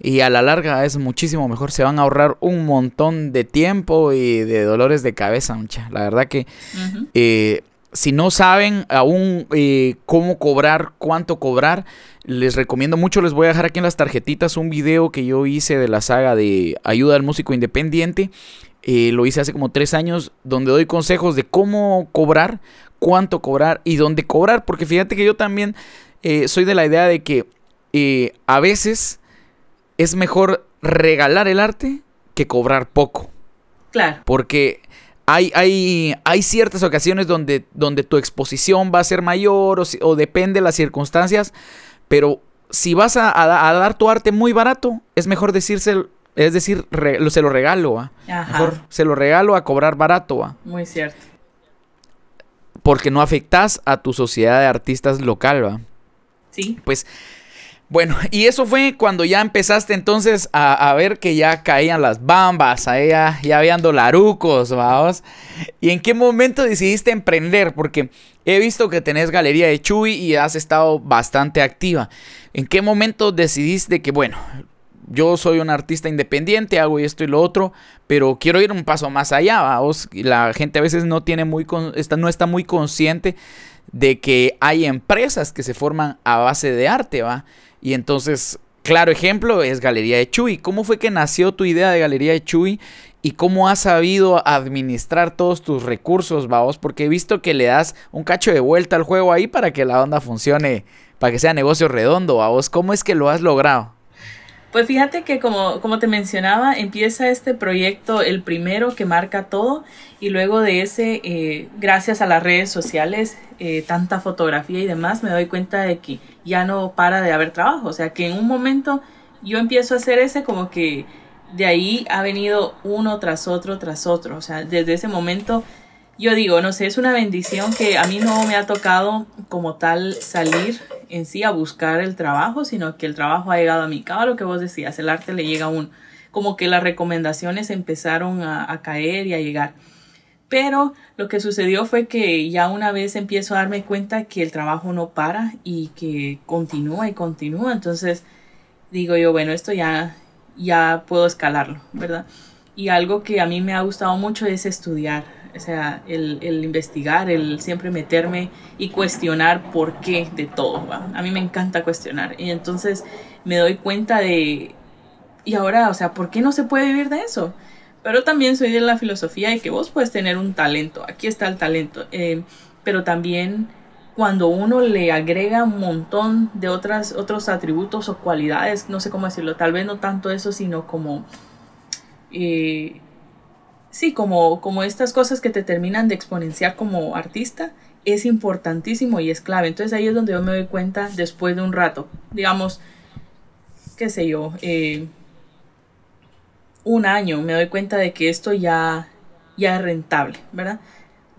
y a la larga es muchísimo mejor. Se van a ahorrar un montón de tiempo y de dolores de cabeza, mucha. La verdad que eh, si no saben aún eh, cómo cobrar, cuánto cobrar, les recomiendo mucho. Les voy a dejar aquí en las tarjetitas un video que yo hice de la saga de Ayuda al Músico Independiente. Eh, lo hice hace como tres años, donde doy consejos de cómo cobrar, cuánto cobrar y dónde cobrar. Porque fíjate que yo también soy de la idea de que a veces es mejor regalar el arte que cobrar poco. Claro. Porque hay, hay, hay ciertas ocasiones donde, donde tu exposición va a ser mayor o, depende de las circunstancias, pero si vas a, dar tu arte muy barato, es mejor decirse, es decir, se lo regalo, Mejor se lo regalo a cobrar barato, Muy cierto. Porque no afectas a tu sociedad de artistas local, ¿va? Sí. Pues bueno, y eso fue cuando ya empezaste entonces a, ver que ya caían las bambas, ahí ya, ya habían dolarucos, vamos. ¿Y en qué momento decidiste emprender? Porque he visto que tenés galería de Chuy y has estado bastante activa. ¿En qué momento decidiste que, bueno, yo soy un artista independiente, hago esto y lo otro, pero quiero ir un paso más allá, vamos? La gente a veces no tiene muy, no está muy consciente de que hay empresas que se forman a base de arte, ¿va? Y entonces, claro ejemplo es Galería de Chuy. ¿Cómo fue que nació tu idea de Galería de Chuy? ¿Y cómo has sabido administrar todos tus recursos, vamos? Porque he visto que le das un cacho de vuelta al juego ahí para que la onda funcione, para que sea negocio redondo, vamos. ¿Cómo es que lo has logrado? Pues fíjate que como, como te mencionaba, empieza este proyecto, el primero que marca todo, y luego de ese, eh, gracias a las redes sociales, eh, tanta fotografía y demás, me doy cuenta de que ya no para de haber trabajo. O sea, que en un momento yo empiezo a hacer ese como que de ahí ha venido uno tras otro, tras otro. O sea, desde ese momento yo digo, no sé, es una bendición que a mí no me ha tocado como tal salir en sí a buscar el trabajo, sino que el trabajo ha llegado a mí. Cada lo que vos decías, el arte le llega a un, como que las recomendaciones empezaron a, a caer y a llegar. Pero lo que sucedió fue que ya una vez empiezo a darme cuenta que el trabajo no para y que continúa y continúa. Entonces digo yo, bueno, esto ya, ya puedo escalarlo, ¿verdad? Y algo que a mí me ha gustado mucho es estudiar, o sea, el, el investigar, el siempre meterme y cuestionar por qué de todo. ¿va? A mí me encanta cuestionar. Y entonces me doy cuenta de, y ahora, o sea, ¿por qué no se puede vivir de eso? Pero también soy de la filosofía de que vos puedes tener un talento, aquí está el talento, eh, pero también cuando uno le agrega un montón de otras, otros atributos o cualidades, no sé cómo decirlo, tal vez no tanto eso, sino como, eh, sí, como, como estas cosas que te terminan de exponenciar como artista, es importantísimo y es clave. Entonces ahí es donde yo me doy cuenta después de un rato, digamos, qué sé yo, eh, un año me doy cuenta de que esto ya, ya es rentable, ¿verdad?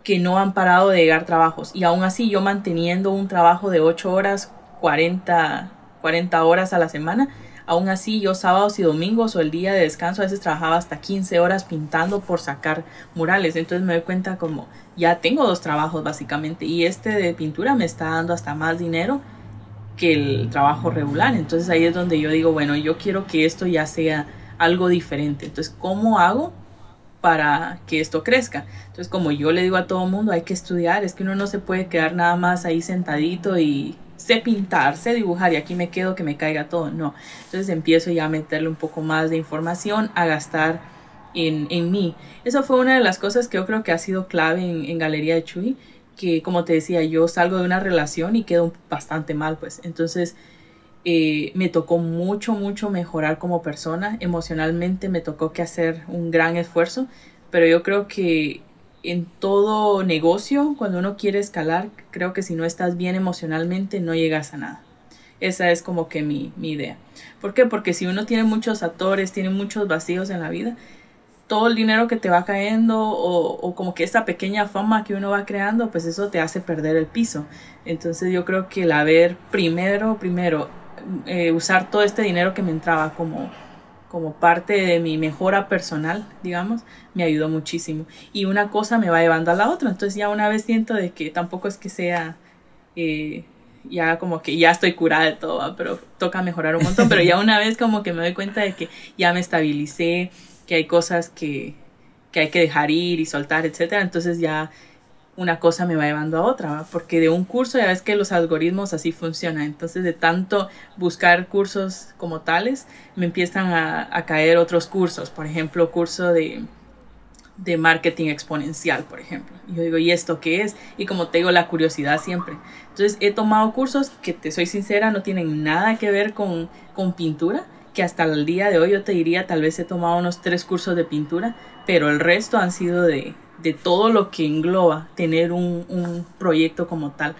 Que no han parado de llegar trabajos. Y aún así yo manteniendo un trabajo de 8 horas, 40, 40 horas a la semana, aún así yo sábados y domingos o el día de descanso a veces trabajaba hasta 15 horas pintando por sacar murales. Entonces me doy cuenta como ya tengo dos trabajos básicamente y este de pintura me está dando hasta más dinero que el trabajo regular. Entonces ahí es donde yo digo, bueno, yo quiero que esto ya sea algo diferente. Entonces, ¿cómo hago para que esto crezca? Entonces, como yo le digo a todo mundo, hay que estudiar, es que uno no se puede quedar nada más ahí sentadito y sé pintar, sé dibujar y aquí me quedo que me caiga todo. No. Entonces empiezo ya a meterle un poco más de información, a gastar en, en, mí. Eso fue una de las cosas que yo creo que ha sido clave en, en Galería de Chuy, que como te decía, yo salgo de una relación y quedo bastante mal, pues. Entonces, eh, me tocó mucho, mucho mejorar como persona. Emocionalmente me tocó que hacer un gran esfuerzo, pero yo creo que en todo negocio, cuando uno quiere escalar, creo que si no estás bien emocionalmente, no llegas a nada. Esa es como que mi, mi idea. ¿Por qué? Porque si uno tiene muchos actores, tiene muchos vacíos en la vida, todo el dinero que te va cayendo o, como que esa pequeña fama que uno va creando, pues eso te hace perder el piso. Entonces yo creo que el haber primero, primero eh, usar todo este dinero que me entraba como, como parte de mi mejora personal, digamos, me ayudó muchísimo. Y una cosa me va llevando a la otra. Entonces ya una vez siento de que tampoco es que sea... Eh, ya como que ya estoy curada de todo, pero toca mejorar un montón, pero ya [laughs] una vez como que me doy cuenta de que ya me estabilicé, que hay cosas que, que hay que dejar ir y soltar, etcétera, entonces ya una cosa me va llevando a otra, porque de un curso ya ves que los algoritmos así funcionan, entonces de tanto buscar cursos como tales, me empiezan a, caer otros cursos, por ejemplo, curso de, de marketing exponencial, por ejemplo. Y yo digo, ¿y esto qué es? Y como te digo, la curiosidad siempre. Entonces he tomado cursos que, te soy sincera, no tienen nada que ver con, con pintura, que hasta el día de hoy yo te diría, tal vez he tomado unos tres cursos de pintura, pero el resto han sido de, de todo lo que engloba tener un, un proyecto como tal.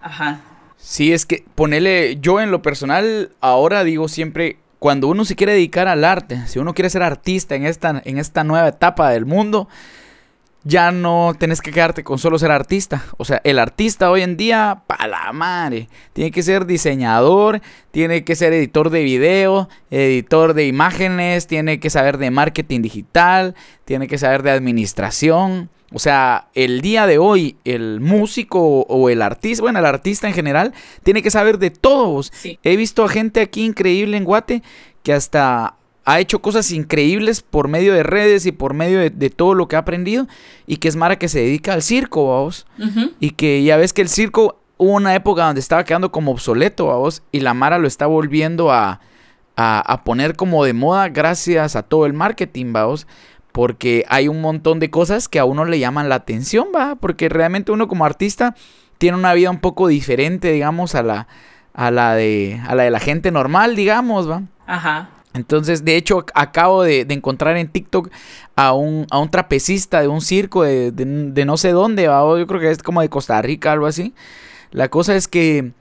Ajá. Sí, es que ponele, yo en lo personal ahora digo siempre, cuando uno se quiere dedicar al arte, si uno quiere ser artista en esta, en esta nueva etapa del mundo, ya no tenés que quedarte con solo ser artista. O sea, el artista hoy en día, pa' la madre, tiene que ser diseñador, tiene que ser editor de video, editor de imágenes, tiene que saber de marketing digital, tiene que saber de administración. O sea, el día de hoy, el músico o el artista, bueno, el artista en general, tiene que saber de todos. He visto a gente aquí increíble en Guate que hasta ha hecho cosas increíbles por medio de redes y por medio de, todo lo que ha aprendido y que es Mara que se dedica al circo, vamos. Y que ya ves que el circo hubo una época donde estaba quedando como obsoleto, vamos, y la Mara lo está volviendo a, a, poner como de moda gracias a todo el marketing, vamos. Porque hay un montón de cosas que a uno le llaman la atención, va. Porque realmente uno como artista tiene una vida un poco diferente, digamos, a la, a la de, a la de la gente normal, digamos, va. Ajá. Entonces, de hecho, acabo de, encontrar en TikTok a un, a un, trapecista de un circo de, no sé dónde, yo creo que es como de Costa Rica, algo así. La cosa es que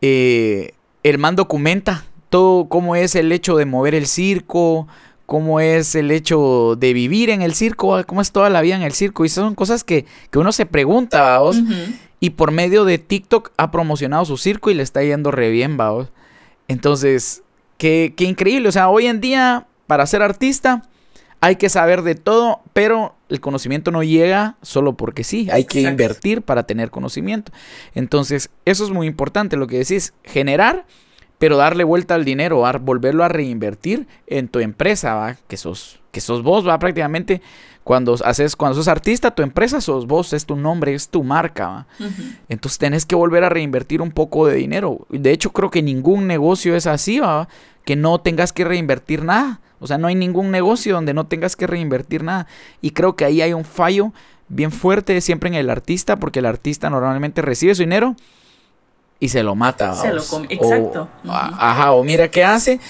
eh, el man documenta todo cómo es el hecho de mover el circo, cómo es el hecho de vivir en el circo, cómo es toda la vida en el circo. Y son cosas que, uno se pregunta, vamos. Y por medio de TikTok ha promocionado su circo y le está yendo re bien, vamos. Entonces, Qué, increíble. O sea, hoy en día, para ser artista, hay que saber de todo, pero el conocimiento no llega solo porque sí. Hay que invertir para tener conocimiento. Entonces, eso es muy importante. Lo que decís, generar, pero darle vuelta al dinero, volverlo a reinvertir en tu empresa, ¿va? Que sos, que sos vos, va prácticamente. Cuando haces, cuando sos artista, tu empresa sos vos, es tu nombre, es tu marca. ¿va? Entonces tenés que volver a reinvertir un poco de dinero. De hecho, creo que ningún negocio es así, ¿va? que no tengas que reinvertir nada. O sea, no hay ningún negocio donde no tengas que reinvertir nada. Y creo que ahí hay un fallo bien fuerte siempre en el artista, porque el artista normalmente recibe su dinero y se lo mata. Se lo come, exacto. Ajá, o mira qué hace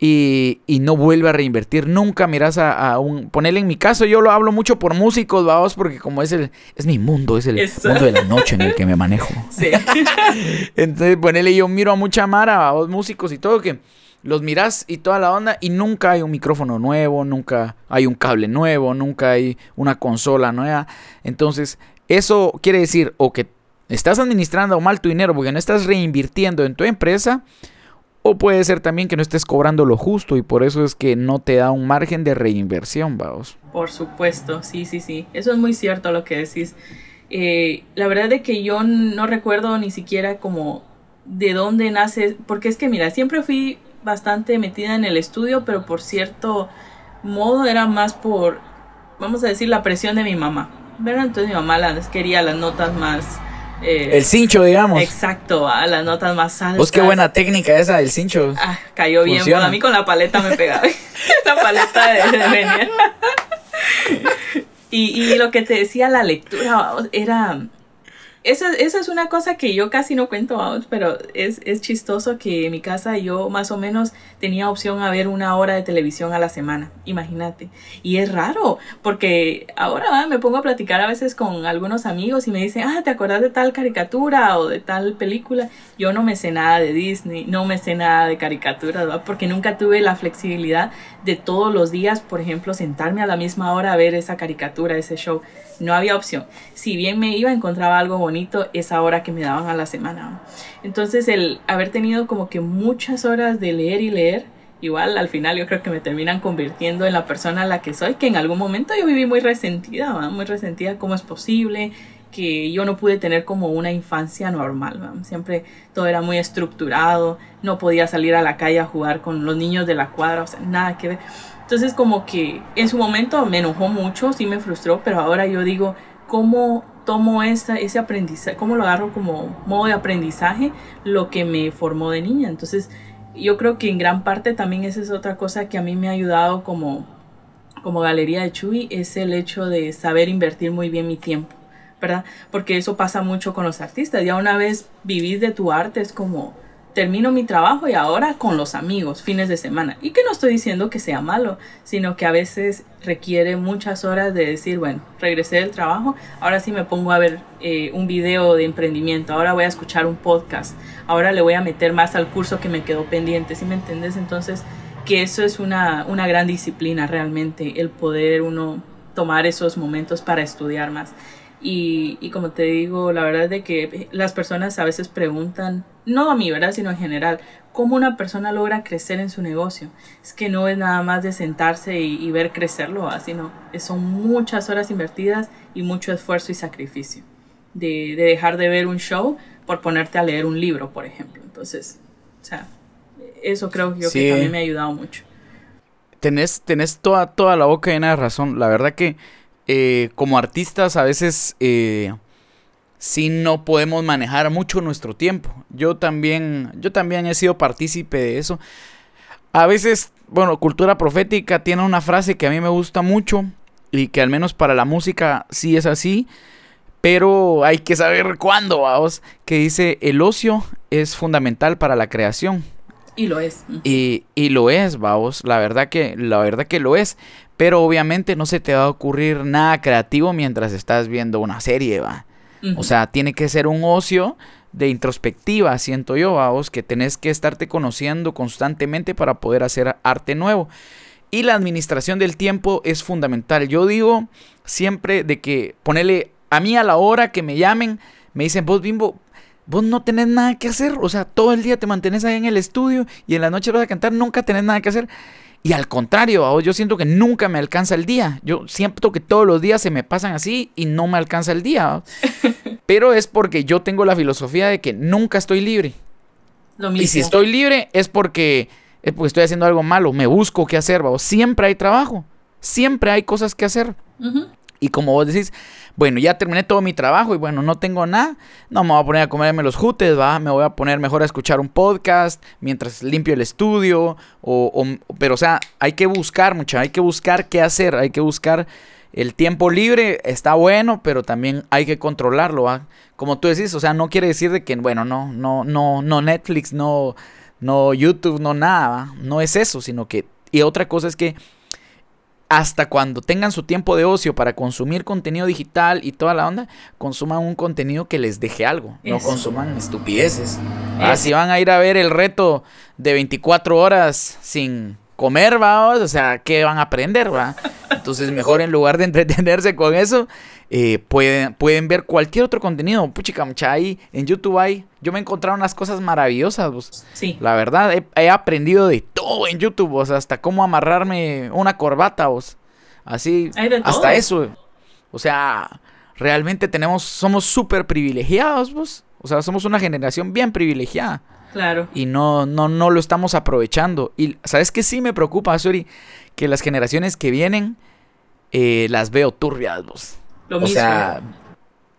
y, no vuelve a reinvertir. Nunca miras a, un... Ponerle en mi caso, yo lo hablo mucho por músicos, vamos, porque como es el... Es mi mundo, es el mundo de la noche en el que me manejo. Sí. [laughs] Entonces, ponele, yo miro a mucha mara, a los músicos y todo, que los miras y toda la onda y nunca hay un micrófono nuevo, nunca hay un cable nuevo, nunca hay una consola nueva. Entonces, eso quiere decir o que estás administrando mal tu dinero porque no estás reinvirtiendo en tu empresa puede ser también que no estés cobrando lo justo y por eso es que no te da un margen de reinversión, vamos. Por supuesto, sí, sí, sí. Eso es muy cierto lo que decís. Eh, la verdad es que yo no recuerdo ni siquiera como de dónde nace, porque es que mira, siempre fui bastante metida en el estudio, pero por cierto modo era más por, vamos a decir, la presión de mi mamá. ¿verdad? Entonces mi mamá las, quería las notas más... Eh, el cincho, digamos. Exacto, a las notas más altas. Pues qué buena técnica esa del cincho. Ah, cayó bien. a mí con la paleta me pegaba. [laughs] la paleta de, de [laughs] Y, y lo que te decía la lectura era esa, esa, es una cosa que yo casi no cuento, pero es, es, chistoso que en mi casa yo más o menos tenía opción a ver una hora de televisión a la semana, imagínate. Y es raro, porque ahora me pongo a platicar a veces con algunos amigos y me dicen, ah, ¿te acuerdas de tal caricatura o de tal película? Yo no me sé nada de Disney, no me sé nada de caricaturas, porque nunca tuve la flexibilidad de todos los días, por ejemplo, sentarme a la misma hora a ver esa caricatura, ese show. No había opción. Si bien me iba, encontraba algo bonito esa hora que me daban a la semana. Entonces el haber tenido como que muchas horas de leer y leer, igual al final yo creo que me terminan convirtiendo en la persona a la que soy, que en algún momento yo viví muy resentida, muy resentida, ¿cómo es posible? Que yo no pude tener como una infancia normal. Siempre todo era muy estructurado, no podía salir a la calle a jugar con los niños de la cuadra, o sea, nada que ver. Entonces como que en su momento me enojó mucho, sí me frustró, pero ahora yo digo, ¿cómo tomo esa, ese aprendizaje, cómo lo agarro como modo de aprendizaje lo que me formó de niña. Entonces, yo creo que en gran parte también esa es otra cosa que a mí me ha ayudado como, como galería de Chuy, es el hecho de saber invertir muy bien mi tiempo, ¿verdad? Porque eso pasa mucho con los artistas. Ya una vez vivís de tu arte es como termino mi trabajo y ahora con los amigos, fines de semana. Y que no estoy diciendo que sea malo, sino que a veces requiere muchas horas de decir, bueno, regresé del trabajo, ahora sí me pongo a ver eh, un video de emprendimiento, ahora voy a escuchar un podcast, ahora le voy a meter más al curso que me quedó pendiente, ¿sí me entiendes? Entonces, que eso es una, una gran disciplina realmente, el poder uno tomar esos momentos para estudiar más. Y, y, como te digo, la verdad es de que las personas a veces preguntan, no a mí, ¿verdad? Sino en general, ¿cómo una persona logra crecer en su negocio? Es que no es nada más de sentarse y, ver crecerlo, sino son muchas horas invertidas y mucho esfuerzo y sacrificio. De, de, dejar de ver un show por ponerte a leer un libro, por ejemplo. Entonces, o sea, eso creo yo que también me ha ayudado mucho. Tenés, tenés toda, toda la boca llena de razón. La verdad que eh, como artistas a veces eh, sí no podemos manejar mucho nuestro tiempo. Yo también, yo también he sido partícipe de eso. A veces, bueno, Cultura Profética tiene una frase que a mí me gusta mucho y que al menos para la música sí es así, pero hay que saber cuándo, vamos, que dice, el ocio es fundamental para la creación. Y lo es. Y, y lo es, vamos, la verdad que, la verdad que lo es. Pero obviamente no se te va a ocurrir nada creativo mientras estás viendo una serie, va. O sea, tiene que ser un ocio de introspectiva, siento yo, vos, que tenés que estarte conociendo constantemente para poder hacer arte nuevo. Y la administración del tiempo es fundamental. Yo digo siempre de que ponele a mí a la hora que me llamen, me dicen, vos bimbo, vos no tenés nada que hacer. O sea, todo el día te mantenés ahí en el estudio y en la noche vas a cantar, nunca tenés nada que hacer. Y al contrario, yo siento que nunca me alcanza el día. Yo siento que todos los días se me pasan así y no me alcanza el día. [laughs] Pero es porque yo tengo la filosofía de que nunca estoy libre. Y si estoy libre es porque, es porque estoy haciendo algo malo. Me busco qué hacer. Siempre hay trabajo. Siempre hay cosas que hacer. Y como vos decís, bueno, ya terminé todo mi trabajo y bueno, no tengo nada, no me voy a poner a comerme los jutes, va, me voy a poner mejor a escuchar un podcast mientras limpio el estudio, o, pero o sea, hay que buscar mucha, hay que buscar qué hacer, hay que buscar el tiempo libre, está bueno, pero también hay que controlarlo, va, como tú decís, o sea, no quiere decir de que, bueno, no, no, no, no Netflix, no, no YouTube, no nada, no es eso, sino que, y otra cosa es que hasta cuando tengan su tiempo de ocio para consumir contenido digital y toda la onda, consuman un contenido que les deje algo, no consuman estupideces. Si van a ir a ver el reto de 24 horas sin comer, va, o sea, ¿qué van a aprender, va? Entonces, mejor en lugar de entretenerse con eso, eh, pueden, pueden ver cualquier otro contenido. Puchica, mucha, ahí en YouTube hay. Yo me he encontrado unas cosas maravillosas, vos. Sí. La verdad, he, aprendido de todo en YouTube, vos. Hasta cómo amarrarme una corbata, vos. Así, hasta eso. O sea, realmente tenemos, somos súper privilegiados, vos. O sea, somos una generación bien privilegiada. Claro. Y no, no, no lo estamos aprovechando. Y, ¿sabes qué sí me preocupa, Suri? Que las generaciones que vienen eh, las veo turbias, vos. Lo o sea,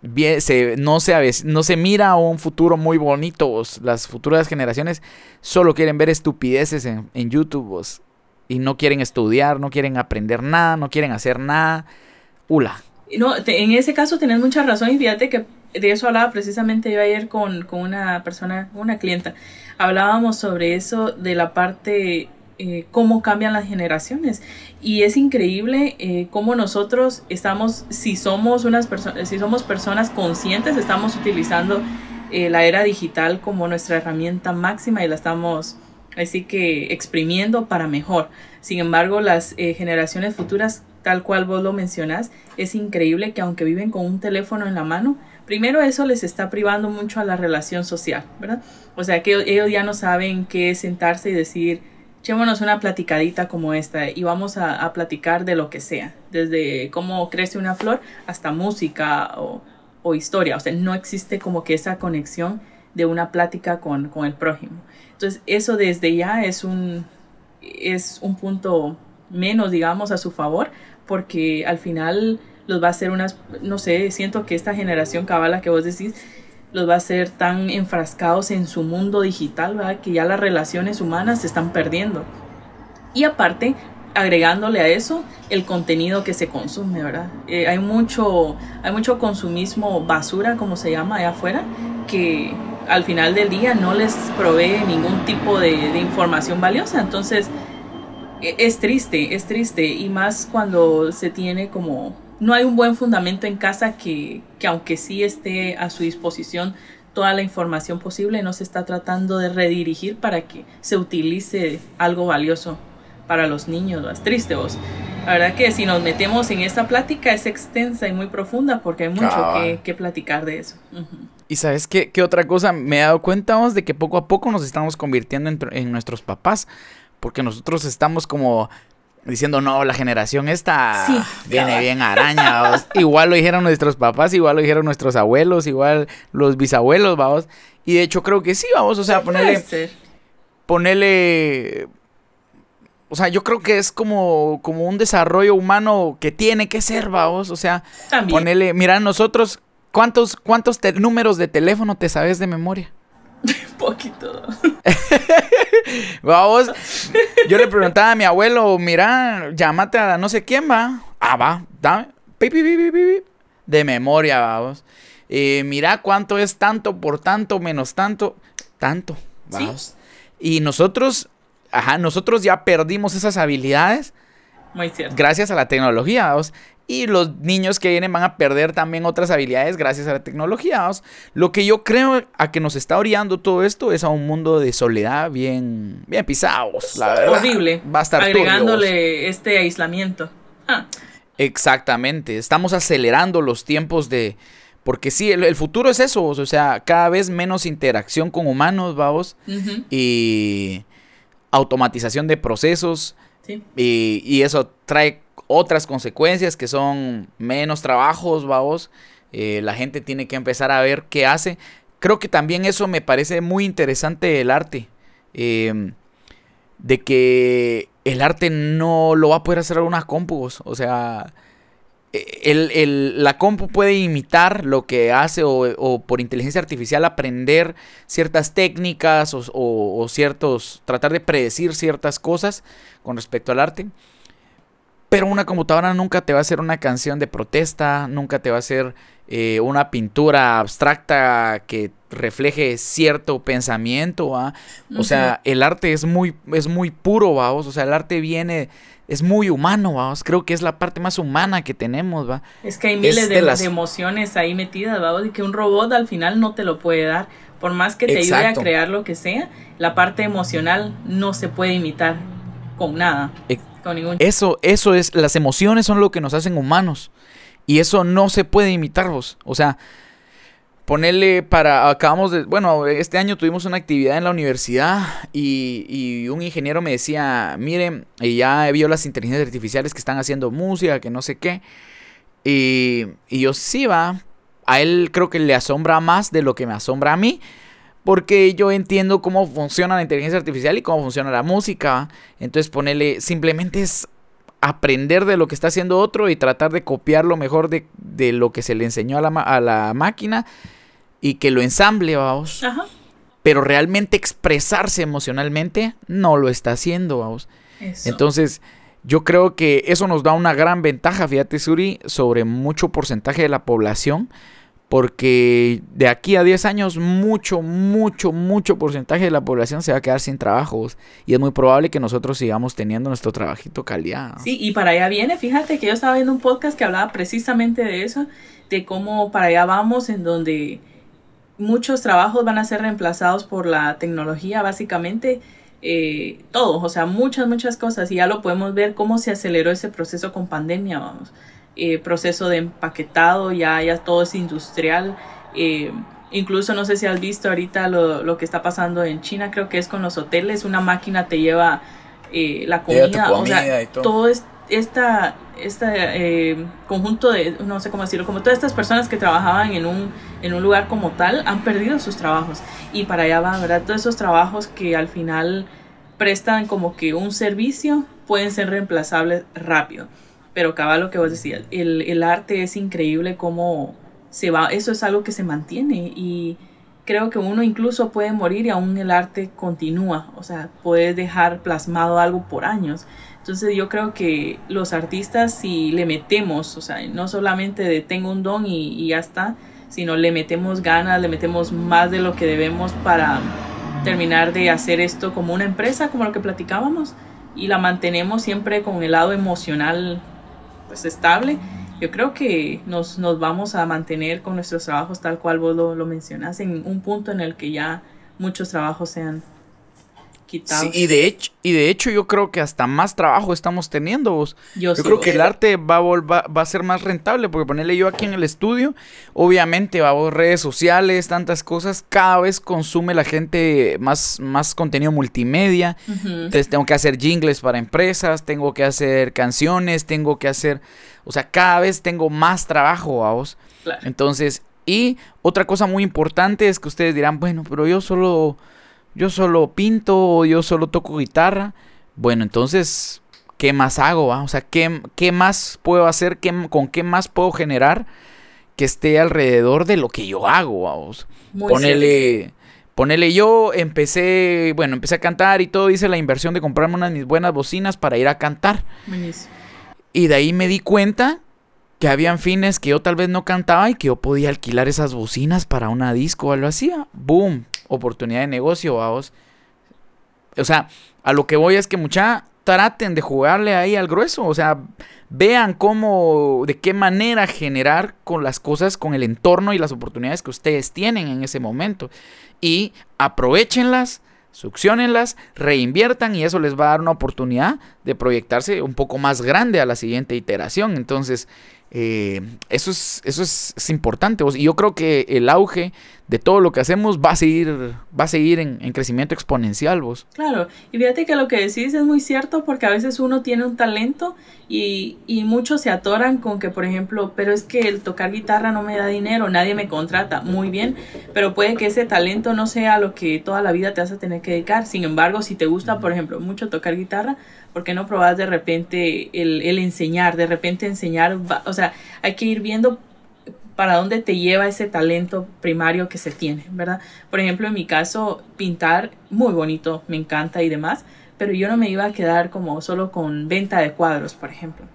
no, se, no se mira un futuro muy bonito. Las futuras generaciones solo quieren ver estupideces en, YouTube. Y no quieren estudiar, no quieren aprender nada, no quieren hacer nada. Ula, No, en ese caso tenés mucha razón y fíjate que de eso hablaba precisamente yo ayer con, con una persona, una clienta. Hablábamos sobre eso de la parte eh, cómo cambian las generaciones. Y es increíble eh, cómo nosotros estamos, si somos, unas personas, si somos personas conscientes, estamos utilizando eh, la era digital como nuestra herramienta máxima y la estamos así que exprimiendo para mejor. Sin embargo, las generaciones futuras, tal cual vos lo mencionás, es increíble que aunque viven con un teléfono en la mano, primero eso les está privando mucho a la relación social, ¿verdad? O sea que ellos ya no saben qué es sentarse y decir, echémonos una platicadita como esta y vamos a, platicar de lo que sea, desde cómo crece una flor hasta música o, historia. O sea, no existe como que esa conexión de una plática con, el prójimo. Entonces, eso desde ya es un, es un punto menos, digamos, a su favor, porque al final los va a hacer unas, no sé, siento que esta generación cabala que vos decís, los va a hacer tan enfrascados en su mundo digital, ¿verdad? Que ya las relaciones humanas se están perdiendo. Y aparte, agregándole a eso el contenido que se consume, ¿verdad? Eh, hay, mucho, hay mucho consumismo basura, como se llama allá afuera, que al final del día no les provee ningún tipo de, información valiosa. Entonces, e, es triste, es triste. Y más cuando se tiene como no hay un buen fundamento en casa que, aunque sí esté a su disposición toda la información posible, no se está tratando de redirigir para que se utilice algo valioso para los niños. Es triste vos. La verdad que si nos metemos en esta plática es extensa y muy profunda porque hay mucho que, platicar de eso. Y sabes qué, qué, otra cosa, me he dado cuenta vos de que poco a poco nos estamos convirtiendo en, en nuestros papás, porque nosotros estamos como diciendo, no, la generación esta viene bien araña. [laughs] igual lo dijeron nuestros papás, igual lo dijeron nuestros abuelos, igual los bisabuelos, vamos. Y de hecho creo que sí, vamos, o sea, ponerle... Ponerle... O sea, yo creo que es como, como un desarrollo humano que tiene que ser, vamos. O sea, ponerle... Mira, nosotros, ¿cuántos, cuántos números de teléfono te sabes de memoria? [laughs] Poquito. [laughs] Vamos. Yo le preguntaba a mi abuelo, mira, llámate a no sé quién va. Ah, va, dame. De memoria, vamos. Eh, mira cuánto es tanto por tanto menos tanto. Tanto. Vamos. Y nosotros, ajá, nosotros ya perdimos esas habilidades. Muy cierto. Gracias a la tecnología, vamos y los niños que vienen van a perder también otras habilidades gracias a la tecnología. Lo que yo creo a que nos está oriando todo esto es a un mundo de soledad bien, bien pisados, la verdad. Horrible. Va a estar agregándole este aislamiento. Ah. Exactamente, estamos acelerando los tiempos de... Porque sí, el, futuro es eso, o sea, cada vez menos interacción con humanos, vamos, y automatización de procesos, y, y eso trae otras consecuencias que son menos trabajos, vamos. Eh, la gente tiene que empezar a ver qué hace. Creo que también eso me parece muy interesante el arte. Em, de que el arte no lo va a poder hacer unas compus. O sea, e, la compu puede imitar lo que hace o, por inteligencia artificial aprender ciertas técnicas o, o, ciertos, tratar de predecir ciertas cosas con respecto al arte. Pero una computadora nunca te va a hacer una canción de protesta, nunca te va a hacer eh, una pintura abstracta que refleje cierto pensamiento, ¿va? O sea, el arte es muy, es muy puro, vamos. O sea, el arte viene, es muy humano, vamos. Creo que es la parte más humana que tenemos, va. Es que hay miles de, las... emociones ahí metidas, vamos, y que un robot al final no te lo puede dar. Por más que te ayude a crear lo que sea, la parte emocional no se puede imitar con nada. Eso, eso es, las emociones son lo que nos hacen humanos. Y eso no se puede imitar vos. O sea, ponerle para, acabamos de, bueno, este año tuvimos una actividad en la universidad y, un ingeniero me decía, miren, ya vio las inteligencias artificiales que están haciendo música, que no sé qué. Y, y yo sí va, a él creo que le asombra más de lo que me asombra a mí porque yo entiendo cómo funciona la inteligencia artificial y cómo funciona la música. Entonces ponerle, simplemente es aprender de lo que está haciendo otro y tratar de copiar lo mejor de, lo que se le enseñó a la, a la máquina y que lo ensamble, vamos. Ajá. Pero realmente expresarse emocionalmente no lo está haciendo, vamos. Entonces, yo creo que eso nos da una gran ventaja, fíjate Suri, sobre mucho porcentaje de la población, porque de aquí a 10 años mucho, mucho, mucho porcentaje de la población se va a quedar sin trabajos y es muy probable que nosotros sigamos teniendo nuestro trabajito calidad. Sí, y para allá viene, fíjate que yo estaba viendo un podcast que hablaba precisamente de eso, de cómo para allá vamos en donde muchos trabajos van a ser reemplazados por la tecnología, básicamente. Eh, todo, o sea, muchas, muchas cosas. Y ya lo podemos ver cómo se aceleró ese proceso con pandemia, vamos. Eh, proceso de empaquetado, ya, ya todo es industrial. Eh, incluso no sé si has visto ahorita lo, lo, que está pasando en China, creo que es con los hoteles, una máquina te lleva la comida, o sea, todo, es, esta, este conjunto de, no sé cómo decirlo, como todas estas personas que trabajaban en un, en un lugar como tal han perdido sus trabajos y para allá van, ¿verdad? Todos esos trabajos que al final prestan como que un servicio pueden ser reemplazables rápido. Pero cabal lo que vos decías, el, el arte es increíble cómo se va, eso es algo que se mantiene y creo que uno incluso puede morir y aún el arte continúa, o sea, puedes dejar plasmado algo por años. Entonces yo creo que los artistas si le metemos, o sea, no solamente de tengo un don y, y ya está, sino le metemos ganas, le metemos más de lo que debemos para terminar de hacer esto como una empresa, como lo que platicábamos, y la mantenemos siempre con el lado emocional pues estable, yo creo que nos, nos vamos a mantener con nuestros trabajos tal cual vos lo, lo mencionas, en un punto en el que ya muchos trabajos sean y, de hecho, y de hecho yo creo que hasta más trabajo estamos teniendo Yo, creo que el arte va a, va, va a ser más rentable, porque ponerle yo aquí en el estudio, obviamente va a redes sociales, tantas cosas, cada vez consume la gente más, más contenido multimedia. Entonces tengo que hacer jingles para empresas, tengo que hacer canciones, tengo que hacer, o sea, cada vez tengo más trabajo, a vos. Entonces, y otra cosa muy importante es que ustedes dirán, bueno, pero yo solo yo solo pinto o yo solo toco guitarra. Bueno, entonces, ¿qué más hago? O sea, ¿qué, ¿qué, más puedo hacer? ¿Qué, ¿Con qué más puedo generar que esté alrededor de lo que yo hago? Vamos. Ponele, ponele, yo empecé, bueno, empecé a cantar y todo, hice la inversión de comprarme unas mis buenas bocinas para ir a cantar. Y de ahí me di cuenta que habían fines que yo tal vez no cantaba y que yo podía alquilar esas bocinas para una disco o algo así. Boom, oportunidad de negocio, vamos. O sea, a lo que voy es que mucha traten de jugarle ahí al grueso, o sea, vean cómo, de qué manera generar con las cosas, con el entorno y las oportunidades que ustedes tienen en ese momento y aprovechenlas, succionenlas, reinviertan y eso les va a dar una oportunidad de proyectarse un poco más grande a la siguiente iteración. Entonces, eh, eso es, eso es, es, importante. Y yo creo que el auge de todo lo que hacemos va a seguir, va a seguir en, crecimiento exponencial, vos. Claro, y fíjate que lo que decís es muy cierto porque a veces uno tiene un talento y, y muchos se atoran con que, por ejemplo, pero es que el tocar guitarra no me da dinero, nadie me contrata, muy bien, pero puede que ese talento no sea lo que toda la vida te vas a tener que dedicar. Sin embargo, si te gusta, por ejemplo, mucho tocar guitarra, ¿por qué no probas de repente el, el enseñar? De repente enseñar, o sea, hay que ir viendo para dónde te lleva ese talento primario que se tiene, ¿verdad? Por ejemplo, en mi caso, pintar, muy bonito, me encanta y demás, pero yo no me iba a quedar como solo con venta de cuadros, por ejemplo,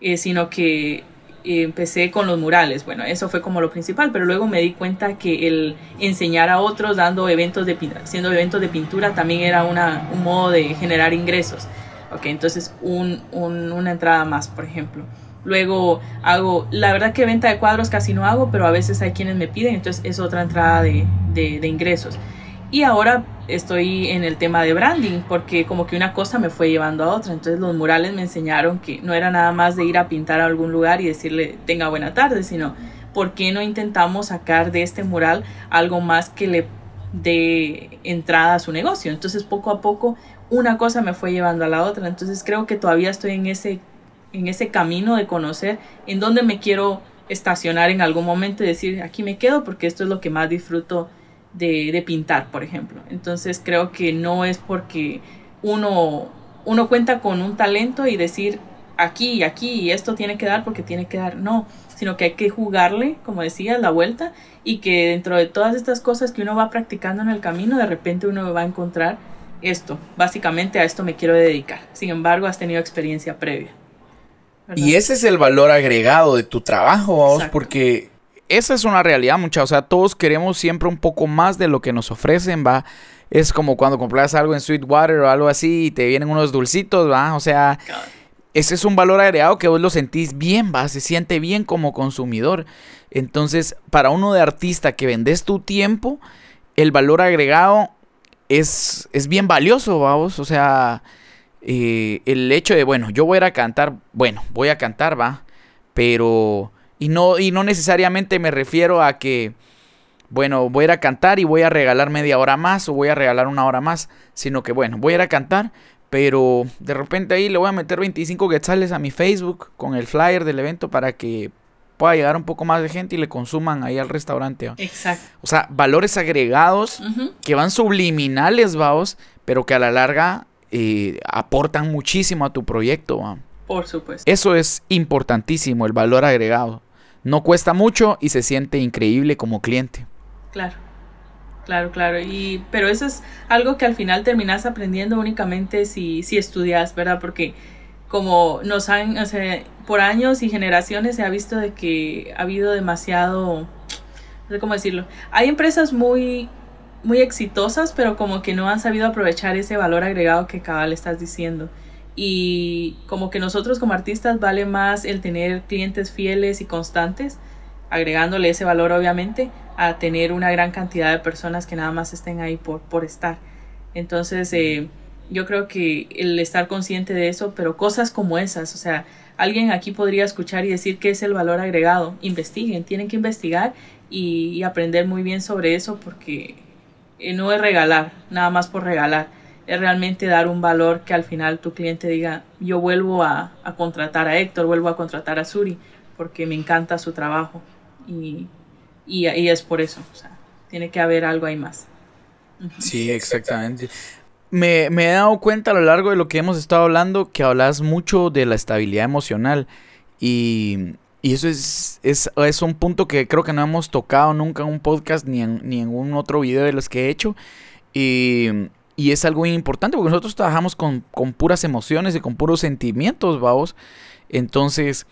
eh, sino que empecé con los murales, bueno, eso fue como lo principal, pero luego me di cuenta que el enseñar a otros dando eventos de haciendo eventos de pintura también era una, un modo de generar ingresos. Ok, entonces un, un, una entrada más, por ejemplo. Luego hago, la verdad que venta de cuadros casi no hago, pero a veces hay quienes me piden, entonces es otra entrada de, de, ingresos. Y ahora estoy en el tema de branding, porque como que una cosa me fue llevando a otra. Entonces los murales me enseñaron que no era nada más de ir a pintar a algún lugar y decirle tenga buena tarde, sino ¿por qué no intentamos sacar de este mural algo más que le dé entrada a su negocio? Entonces poco a poco una cosa me fue llevando a la otra. Entonces creo que todavía estoy en ese en ese camino de conocer en dónde me quiero estacionar en algún momento y decir, aquí me quedo porque esto es lo que más disfruto de, pintar, por ejemplo. Entonces creo que no es porque uno, uno cuenta con un talento y decir, aquí y aquí y esto tiene que dar porque tiene que dar, no, sino que hay que jugarle, como decía, la vuelta y que dentro de todas estas cosas que uno va practicando en el camino, de repente uno va a encontrar esto, básicamente a esto me quiero dedicar. Sin embargo, has tenido experiencia previa. Y ese es el valor agregado de tu trabajo, vamos, porque esa es una realidad, mucha. O sea, todos queremos siempre un poco más de lo que nos ofrecen, va. Es como cuando compras algo en Sweetwater o algo así y te vienen unos dulcitos, va. O sea, ese es un valor agregado que vos lo sentís bien, va. Se siente bien como consumidor. Entonces, para uno de artista que vendes tu tiempo, el valor agregado es, es bien valioso, vamos. O sea, eh, el hecho de, bueno, yo voy a ir a cantar, bueno, voy a cantar, va. Pero y no, y no necesariamente me refiero a que, bueno, voy a ir a cantar y voy a regalar media hora más o voy a regalar una hora más, sino que, bueno, voy a ir a cantar, pero de repente ahí le voy a meter 25 quetzales a mi Facebook con el flyer del evento para que pueda llegar un poco más de gente y le consuman ahí al restaurante. Exacto. O sea, valores agregados que van subliminales, vaos, pero que a la larga eh, aportan muchísimo a tu proyecto. Por supuesto. Eso es importantísimo, el valor agregado. No cuesta mucho y se siente increíble como cliente. Claro. Claro, claro. Y, pero eso es algo que al final terminas aprendiendo únicamente si, si estudias, ¿verdad? Porque como nos han, o sea, por años y generaciones se ha visto de que ha habido demasiado, no sé cómo decirlo. Hay empresas muy, muy exitosas, pero como que no han sabido aprovechar ese valor agregado que cabal estás diciendo y como que nosotros como artistas vale más el tener clientes fieles y constantes, agregándole ese valor obviamente, a tener una gran cantidad de personas que nada más estén ahí por, por estar. Entonces, eh, yo creo que el estar consciente de eso, pero cosas como esas, o sea, alguien aquí podría escuchar y decir qué es el valor agregado. Investiguen, tienen que investigar y, aprender muy bien sobre eso porque eh, no es regalar, nada más por regalar es realmente dar un valor que al final tu cliente diga, yo vuelvo a, contratar a Héctor, vuelvo a contratar a Suri, porque me encanta su trabajo. Y, y, es por eso, o sea, tiene que haber algo ahí más. Sí, exactamente. Me, me, he dado cuenta a lo largo de lo que hemos estado hablando que hablas mucho de la estabilidad emocional y, y eso es, es, es, un punto que creo que no hemos tocado nunca en un podcast ni en, ni en un otro video de los que he hecho. Y, y es algo importante porque nosotros trabajamos con, puras emociones y con puros sentimientos, vamos. Entonces,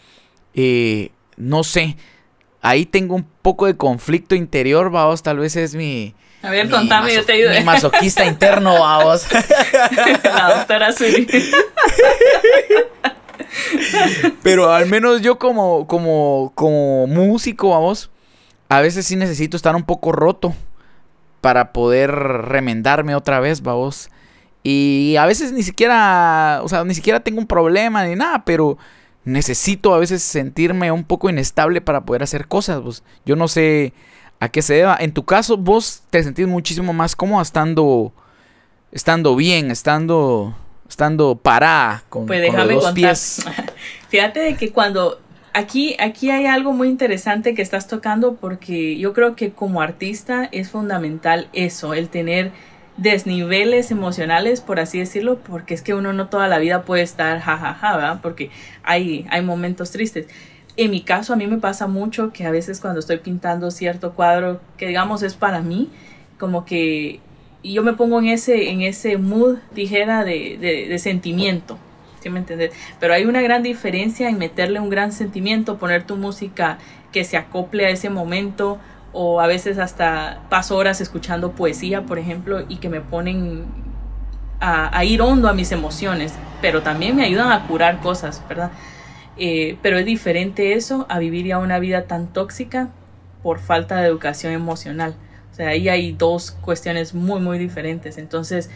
eh, no sé. Ahí tengo un poco de conflicto interior, vamos. Tal vez es mi. A ver, contame, yo te ayudo. Mi masoquista [laughs] interno, vamos. La doctora Suri. [laughs] [laughs] Pero al menos yo como, como, como músico, vamos, a veces sí necesito estar un poco roto para poder remendarme otra vez, vamos. Y a veces ni siquiera, o sea, ni siquiera tengo un problema ni nada, pero necesito a veces sentirme un poco inestable para poder hacer cosas. Pues. Yo no sé a qué se deba. En tu caso, vos te sentís muchísimo más cómodo estando, estando bien, estando, estando parada con, pues déjame los dos pies. [laughs] Fíjate de que cuando aquí, aquí hay algo muy interesante que estás tocando porque yo creo que como artista es fundamental eso, el tener desniveles emocionales, por así decirlo, porque es que uno no toda la vida puede estar jajaja, ¿verdad? Porque hay, hay momentos tristes. En mi caso, a mí me pasa mucho que a veces cuando estoy pintando cierto cuadro que digamos es para mí, como que yo me pongo en ese, en ese mood, dijera, de, de, de sentimiento me entiendes? Pero hay una gran diferencia en meterle un gran sentimiento, poner tu música que se acople a ese momento o a veces hasta paso horas escuchando poesía, por ejemplo, y que me ponen a, ir hondo a mis emociones, pero también me ayudan a curar cosas, ¿verdad? Eh, pero es diferente eso a vivir ya una vida tan tóxica por falta de educación emocional. O sea, ahí hay dos cuestiones muy, muy diferentes. Entonces,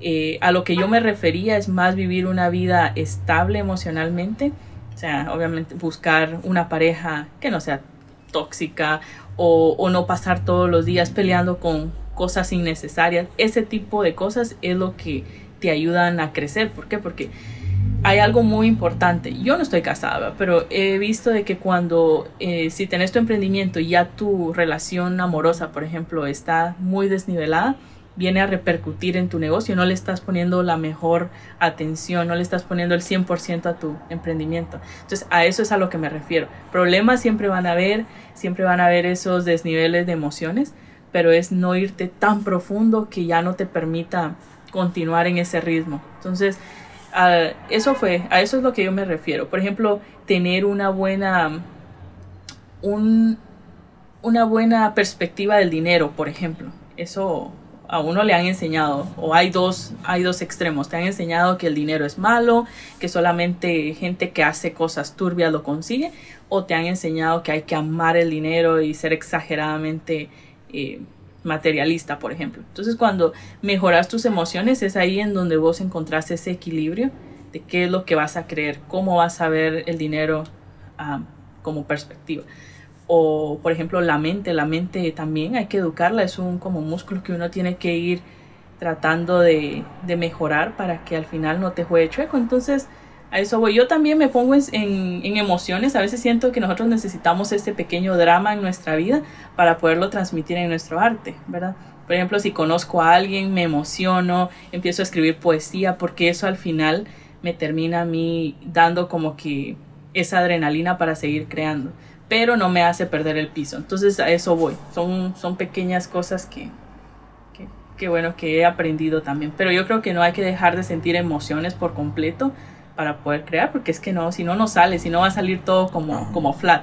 eh, a lo que yo me refería es más vivir una vida estable emocionalmente, o sea, obviamente buscar una pareja que no sea tóxica o, o no pasar todos los días peleando con cosas innecesarias. Ese tipo de cosas es lo que te ayudan a crecer. ¿Por qué? Porque hay algo muy importante. Yo no estoy casada, pero he visto de que cuando, eh, si tenés tu emprendimiento y ya tu relación amorosa, por ejemplo, está muy desnivelada, viene a repercutir en tu negocio, no le estás poniendo la mejor atención, no le estás poniendo el 100% a tu emprendimiento. Entonces, a eso es a lo que me refiero. Problemas siempre van a haber, siempre van a haber esos desniveles de emociones, pero es no irte tan profundo que ya no te permita continuar en ese ritmo. Entonces, eso fue, a eso es lo que yo me refiero. Por ejemplo, tener una buena, un, una buena perspectiva del dinero, por ejemplo. Eso a uno le han enseñado, o hay dos, hay dos extremos, te han enseñado que el dinero es malo, que solamente gente que hace cosas turbias lo consigue, o te han enseñado que hay que amar el dinero y ser exageradamente eh, materialista, por ejemplo. Entonces cuando mejoras tus emociones es ahí en donde vos encontrás ese equilibrio de qué es lo que vas a creer, cómo vas a ver el dinero como perspectiva. O, por ejemplo, la mente, la mente también hay que educarla, es un como músculo que uno tiene que ir tratando de, de mejorar para que al final no te juegue chueco. Entonces, a eso voy. Yo también me pongo en, en, emociones. A veces siento que nosotros necesitamos este pequeño drama en nuestra vida para poderlo transmitir en nuestro arte, ¿verdad? Por ejemplo, si conozco a alguien, me emociono, empiezo a escribir poesía, porque eso al final me termina a mí dando como que esa adrenalina para seguir creando, pero no me hace perder el piso. Entonces a eso voy. Son, son pequeñas cosas que, que, que bueno, que he aprendido también. Pero yo creo que no hay que dejar de sentir emociones por completo para poder crear, porque es que no, si no, no sale, si no va a salir todo como, como flat.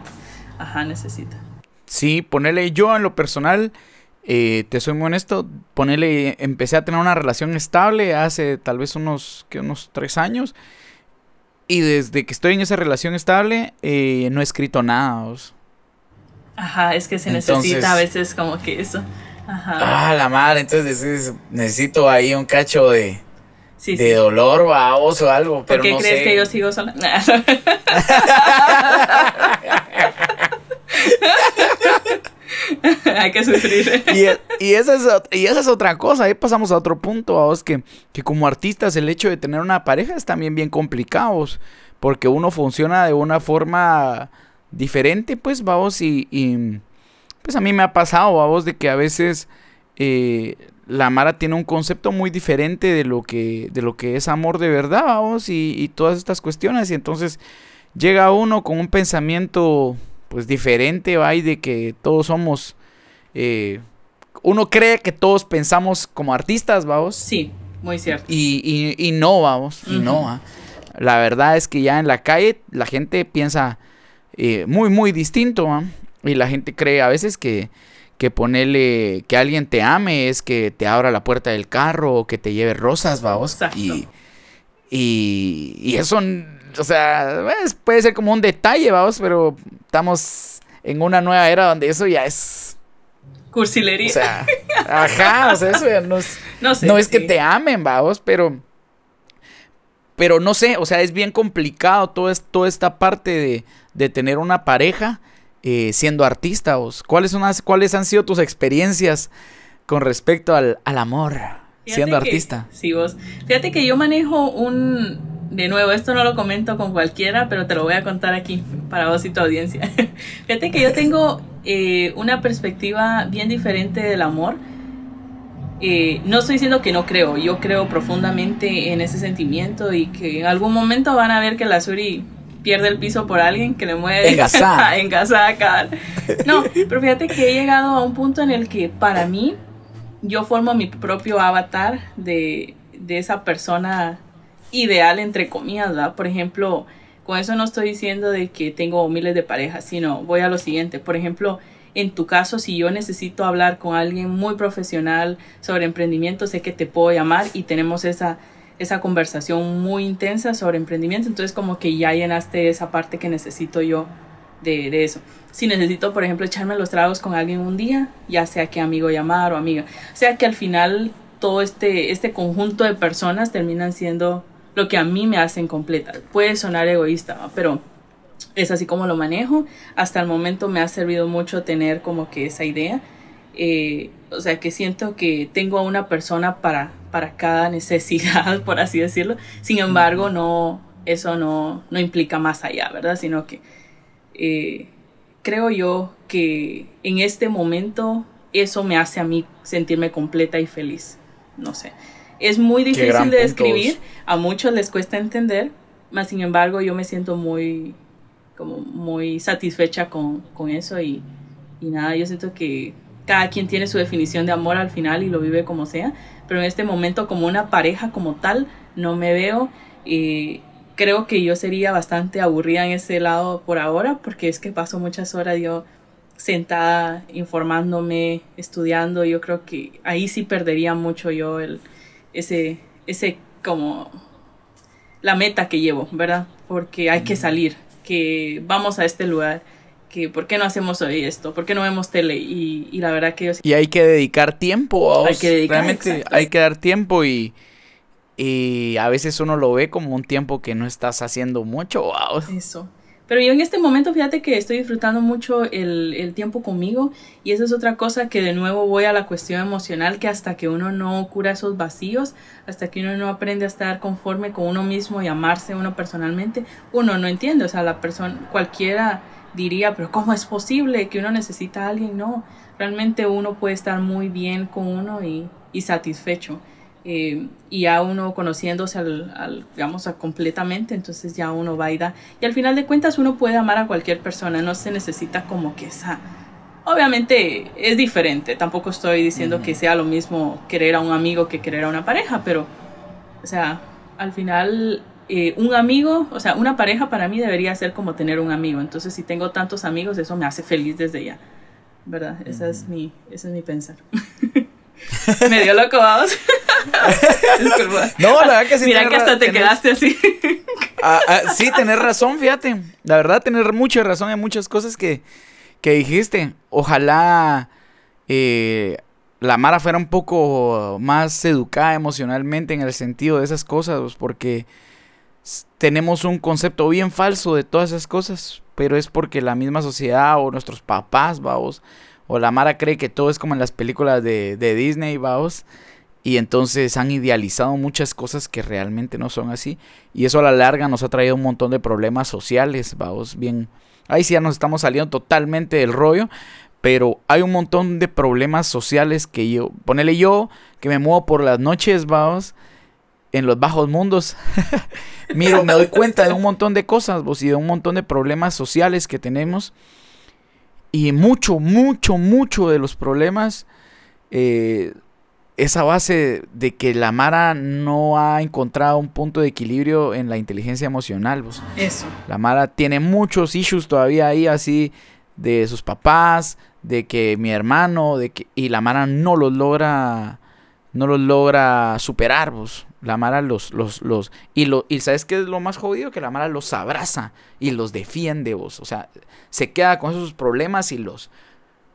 Ajá, necesita. Sí, ponerle yo en lo personal, eh, te soy muy honesto, ponerle, empecé a tener una relación estable hace tal vez unos, que unos tres años. Y desde que estoy en esa relación estable, eh, no he escrito nada. Ajá, es que se necesita a veces como que eso. Ajá. Ah, la madre, entonces necesito ahí un cacho de, de dolor, vaos o algo. ¿Por qué crees que yo sigo sola? [laughs] Hay que sufrir. Y, y, esa es, y esa es otra cosa. Ahí pasamos a otro punto, vamos, que, que como artistas el hecho de tener una pareja es también bien complicado. Porque uno funciona de una forma diferente, pues, vamos, y, y pues a mí me ha pasado, vamos, de que a veces eh, la Mara tiene un concepto muy diferente de lo que, de lo que es amor de verdad, vamos, y, todas estas cuestiones. Y entonces llega uno con un pensamiento pues diferente, va, y de que todos somos, eh, uno cree que todos pensamos como artistas, vamos. Sí, muy cierto. Y, y, no, vamos, y no. La verdad es que ya en la calle la gente piensa eh, muy, muy distinto, y la gente cree a veces que que ponerle que alguien te ame es que te abra la puerta del carro o que te lleve rosas, vamos. Y, y, eso, o sea, puede ser como un detalle, vamos, pero estamos en una nueva era donde eso ya es... Cursilería. O sea, ajá, o sea, eso ya no es, [laughs] no, es que te amen, vamos, pero... Pero no sé, o sea, es bien complicado todo toda esta parte de, de tener una pareja eh, siendo artista? ¿Cuáles, son, ¿Cuáles han sido tus experiencias con respecto al, amor siendo artista? Sí, vos. Fíjate que yo manejo un... De nuevo, esto no lo comento con cualquiera, pero te lo voy a contar aquí para vos y tu audiencia. [laughs] Fíjate que yo tengo eh, una perspectiva bien diferente del amor. Eh, no estoy diciendo que no creo, yo creo profundamente en ese sentimiento y que en algún momento van a ver que la Suri pierde el piso por alguien que le mueve engasada. [laughs] No, pero fíjate que he llegado a un punto en el que para mí yo formo mi propio avatar de, de esa persona ideal, entre comillas, ¿verdad? Por ejemplo, con eso no estoy diciendo de que tengo miles de parejas, sino voy a lo siguiente. Por ejemplo, en tu caso, si yo necesito hablar con alguien muy profesional sobre emprendimiento, sé que te puedo llamar y tenemos esa esa conversación muy intensa sobre emprendimiento, entonces como que ya llenaste esa parte que necesito yo de, de, eso. Si necesito, por ejemplo, echarme los tragos con alguien un día, ya sea que amigo llamar o amiga, o sea que al final todo este, este conjunto de personas terminan siendo lo que a mí me hacen completa. Puede sonar egoísta, pero es así como lo manejo. Hasta el momento me ha servido mucho tener como que esa idea. Eh, o sea que siento que tengo a una persona para para cada necesidad, [laughs] por así decirlo. Sin embargo, no, eso no, no implica más allá, ¿verdad? Sino que eh, creo yo que en este momento eso me hace a mí sentirme completa y feliz. No sé. Es muy difícil de describir, a muchos les cuesta entender, mas sin embargo yo me siento muy, como muy satisfecha con, con eso y, y nada, yo siento que cada quien tiene su definición de amor al final y lo vive como sea, pero en este momento como una pareja como tal, no me veo. y creo que yo sería bastante aburrida en ese lado por ahora, porque es que paso muchas horas yo sentada informándome, estudiando, yo creo que ahí sí perdería mucho yo el, ese, ese como la meta que llevo, ¿verdad? Porque hay que salir, que vamos a este lugar, que por qué no hacemos hoy esto, por qué no vemos tele y, y la verdad que yo Y hay que dedicar tiempo, Hay que dedicar, realmente exacto. hay que dar tiempo y, y a veces uno lo ve como un tiempo que no estás haciendo mucho, wow. Eso. Pero yo en este momento, fíjate que estoy disfrutando mucho el, el tiempo conmigo y eso es otra cosa que de nuevo voy a la cuestión emocional, que hasta que uno no cura esos vacíos, hasta que uno no aprende a estar conforme con uno mismo y amarse uno personalmente, uno no entiende, o sea, la persona, cualquiera diría, pero ¿cómo es posible que uno necesita a alguien? No, realmente uno puede estar muy bien con uno y, y satisfecho. Eh, y ya uno conociéndose al, al, digamos, a completamente, entonces ya uno va y da. Y al final de cuentas uno puede amar a cualquier persona, no se necesita como que esa... Obviamente es diferente, tampoco estoy diciendo uh -huh. que sea lo mismo querer a un amigo que querer a una pareja, pero, o sea, al final eh, un amigo, o sea, una pareja para mí debería ser como tener un amigo, entonces si tengo tantos amigos, eso me hace feliz desde ya, ¿verdad? Esa es mi, ese es mi pensar. [laughs] Me dio loco, vamos. [laughs] Disculpa. No, la verdad que sí. Mira que hasta te tenés, quedaste así. Ah, ah, sí, tener razón, fíjate. La verdad, tener mucha razón en muchas cosas que, que dijiste. Ojalá eh, la Mara fuera un poco más educada emocionalmente en el sentido de esas cosas, pues, porque tenemos un concepto bien falso de todas esas cosas, pero es porque la misma sociedad o nuestros papás, vamos, o la Mara cree que todo es como en las películas de, de Disney, vamos. Y entonces han idealizado muchas cosas que realmente no son así. Y eso a la larga nos ha traído un montón de problemas sociales, vamos, bien. Ahí sí ya nos estamos saliendo totalmente del rollo. Pero hay un montón de problemas sociales que yo, ponele yo, que me muevo por las noches, vamos, en los bajos mundos. [laughs] Miro, me doy cuenta de un montón de cosas, vos, y de un montón de problemas sociales que tenemos. Y mucho, mucho, mucho de los problemas eh, es a base de que la Mara no ha encontrado un punto de equilibrio en la inteligencia emocional. Pues. Eso. La Mara tiene muchos issues todavía ahí así de sus papás, de que mi hermano, de que y la Mara no los logra no los logra superar, pues. La Mara los, los, los, y lo, y sabes qué es lo más jodido, que la Mara los abraza y los defiende, vos. O sea, se queda con esos problemas y los,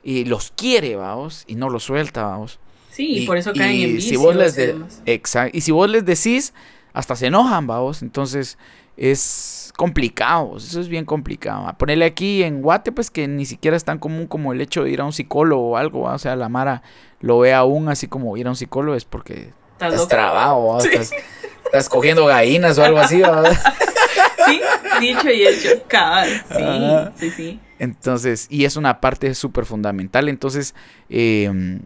y los quiere, vamos, y no los suelta, vamos. Sí, y, y por eso caen y en si vos les de, exacto, y si vos les decís, hasta se enojan, vamos. Entonces, es complicado, eso es bien complicado. A ponerle aquí en Guate, pues que ni siquiera es tan común como el hecho de ir a un psicólogo o algo, ¿va? o sea, la Mara lo ve aún así como ir a un psicólogo es porque estás, estás trabado, sí. estás, estás, cogiendo gallinas o algo así, ¿verdad? [laughs] sí, dicho y hecho, cabal, sí, ah. sí, sí. Entonces, y es una parte súper fundamental, entonces, eh,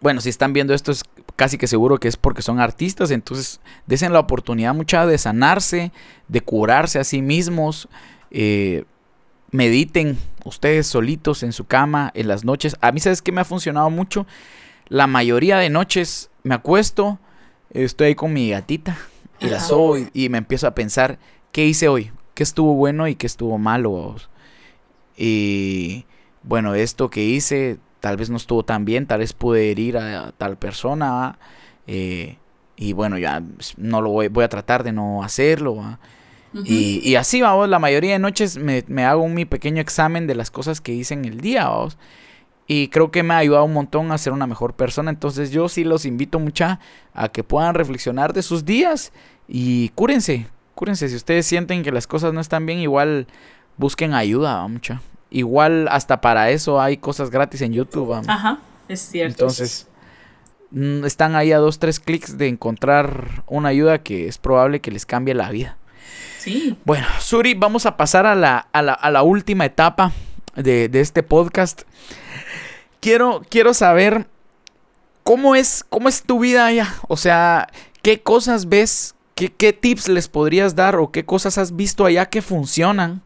bueno, si están viendo esto es casi que seguro que es porque son artistas, entonces desen la oportunidad mucha de sanarse, de curarse a sí mismos, eh, mediten ustedes solitos en su cama en las noches. A mí sabes que me ha funcionado mucho. La mayoría de noches me acuesto, estoy ahí con mi gatita y la sobo y, y, me empiezo a pensar qué hice hoy, qué estuvo bueno y qué estuvo malo. Y bueno, esto que hice tal vez no estuvo tan bien, tal vez pude herir a, tal persona. Eh, y bueno, ya no lo voy, voy a tratar de no hacerlo. Uh -huh. y, y, así, vamos, la mayoría de noches me, me, hago mi pequeño examen de las cosas que hice en el día, vamos. Y creo que me ha ayudado un montón a ser una mejor persona. Entonces yo sí los invito mucha a que puedan reflexionar de sus días y cúrense, cúrense. Si ustedes sienten que las cosas no están bien, igual busquen ayuda, mucha. Igual hasta para eso hay cosas gratis en YouTube. Ajá, es cierto. Entonces, mm, están ahí a dos, tres clics de encontrar una ayuda que es probable que les cambie la vida. Sí. Bueno, Suri, vamos a pasar a la, a la, a la última etapa de, de, este podcast. Quiero, quiero saber cómo es, cómo es tu vida allá. O sea, qué cosas ves, qué, qué tips les podrías dar o qué cosas has visto allá que funcionan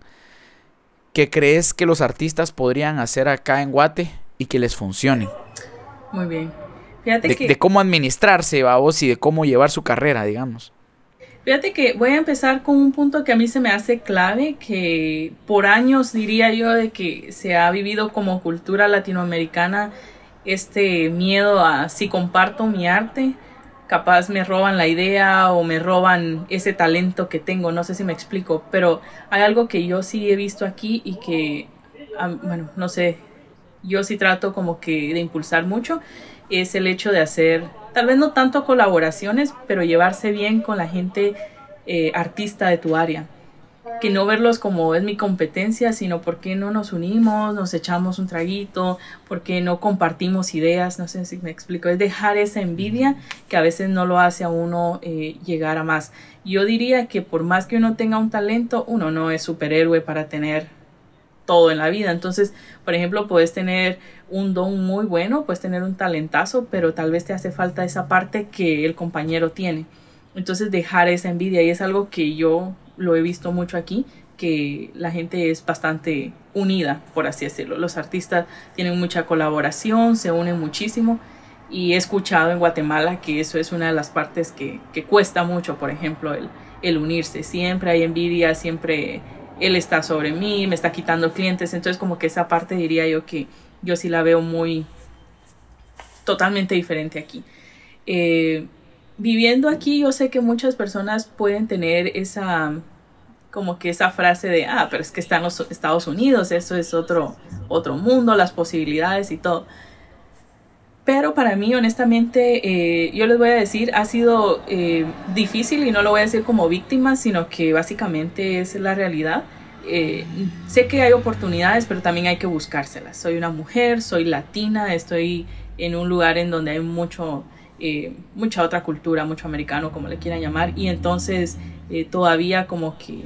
que crees que los artistas podrían hacer acá en Guate y que les funcione. Muy bien. Fíjate de, que... de cómo administrarse, vos, y de cómo llevar su carrera, digamos. Fíjate que voy a empezar con un punto que a mí se me hace clave, que por años diría yo de que se ha vivido como cultura latinoamericana este miedo a si comparto mi arte, capaz me roban la idea o me roban ese talento que tengo, no sé si me explico, pero hay algo que yo sí he visto aquí y que, bueno, no sé, yo sí trato como que de impulsar mucho, es el hecho de hacer, tal vez no tanto colaboraciones, pero llevarse bien con la gente eh, artista de tu área. Que no verlos como es mi competencia, sino porque no nos unimos, nos echamos un traguito, porque no compartimos ideas, no sé si me explico, es dejar esa envidia que a veces no lo hace a uno eh, llegar a más. Yo diría que por más que uno tenga un talento, uno no es superhéroe para tener todo en la vida. Entonces, por ejemplo, puedes tener un don muy bueno, puedes tener un talentazo, pero tal vez te hace falta esa parte que el compañero tiene. Entonces, dejar esa envidia y es algo que yo lo he visto mucho aquí, que la gente es bastante unida, por así decirlo. Los artistas tienen mucha colaboración, se unen muchísimo y he escuchado en Guatemala que eso es una de las partes que, cuesta mucho, por ejemplo, el, el unirse. Siempre hay envidia, siempre él está sobre mí, me está quitando clientes, entonces como que esa parte diría yo que yo sí la veo muy totalmente diferente aquí. Eh, viviendo aquí yo sé que muchas personas pueden tener esa como que esa frase de ah pero es que están los Estados Unidos eso es otro otro mundo las posibilidades y todo pero para mí honestamente eh, yo les voy a decir ha sido eh, difícil y no lo voy a decir como víctima sino que básicamente es la realidad. Eh, sé que hay oportunidades pero también hay que buscárselas. Soy una mujer soy latina estoy en un lugar en donde hay mucho eh, mucha otra cultura, mucho americano, como le quieran llamar, y entonces eh, todavía como que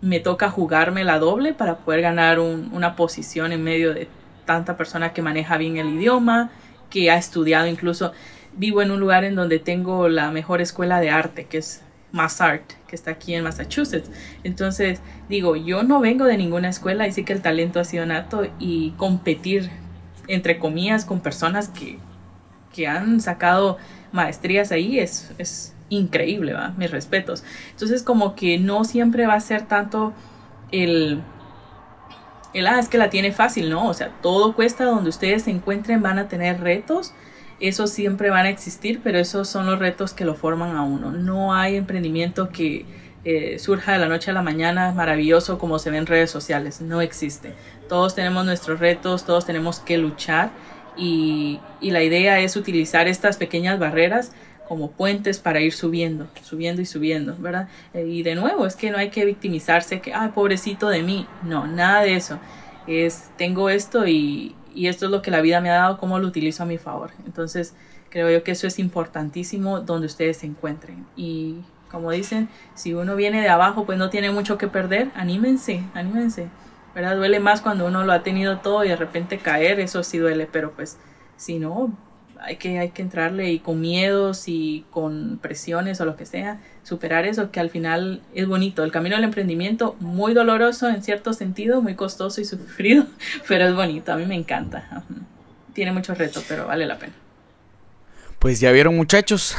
me toca jugarme la doble para poder ganar una posición en medio de tanta persona que maneja bien el idioma, que ha estudiado incluso. Vivo en un lugar en donde tengo la mejor escuela de arte, que es Massart, que está aquí en Massachusetts. Entonces, digo, yo no vengo de ninguna escuela y sí que el talento ha sido nato y competir, entre comillas, con personas que que han sacado maestrías ahí es, es increíble, ¿va? Mis respetos. Entonces como que no siempre va a ser tanto el, el, ah, es que la tiene fácil, ¿no? O sea, todo cuesta donde ustedes se encuentren, van a tener retos. Esos siempre van a existir, pero esos son los retos que lo forman a uno. No hay emprendimiento que eh, surja de la noche a la mañana maravilloso como se ve en redes sociales. No existe. Todos tenemos nuestros retos, todos tenemos que luchar y, la idea es utilizar estas pequeñas barreras como puentes para ir subiendo, subiendo y subiendo, ¿verdad? Eh, y de nuevo, es que no hay que victimizarse, que, ay, pobrecito de mí, no, nada de eso. Es, tengo esto y, y esto es lo que la vida me ha dado, cómo lo utilizo a mi favor. Entonces, creo yo que eso es importantísimo donde ustedes se encuentren. Y como dicen, si uno viene de abajo, pues no tiene mucho que perder, anímense, anímense. ¿verdad? Duele más cuando uno lo ha tenido todo y de repente caer, eso sí duele, pero pues si no, hay que, hay que entrarle y con miedos y con presiones o lo que sea, superar eso que al final es bonito. El camino del emprendimiento, muy doloroso en cierto sentido, muy costoso y sufrido, [laughs] pero es bonito, a mí me encanta. Tiene mucho reto, pero vale la pena. Pues ya vieron muchachos,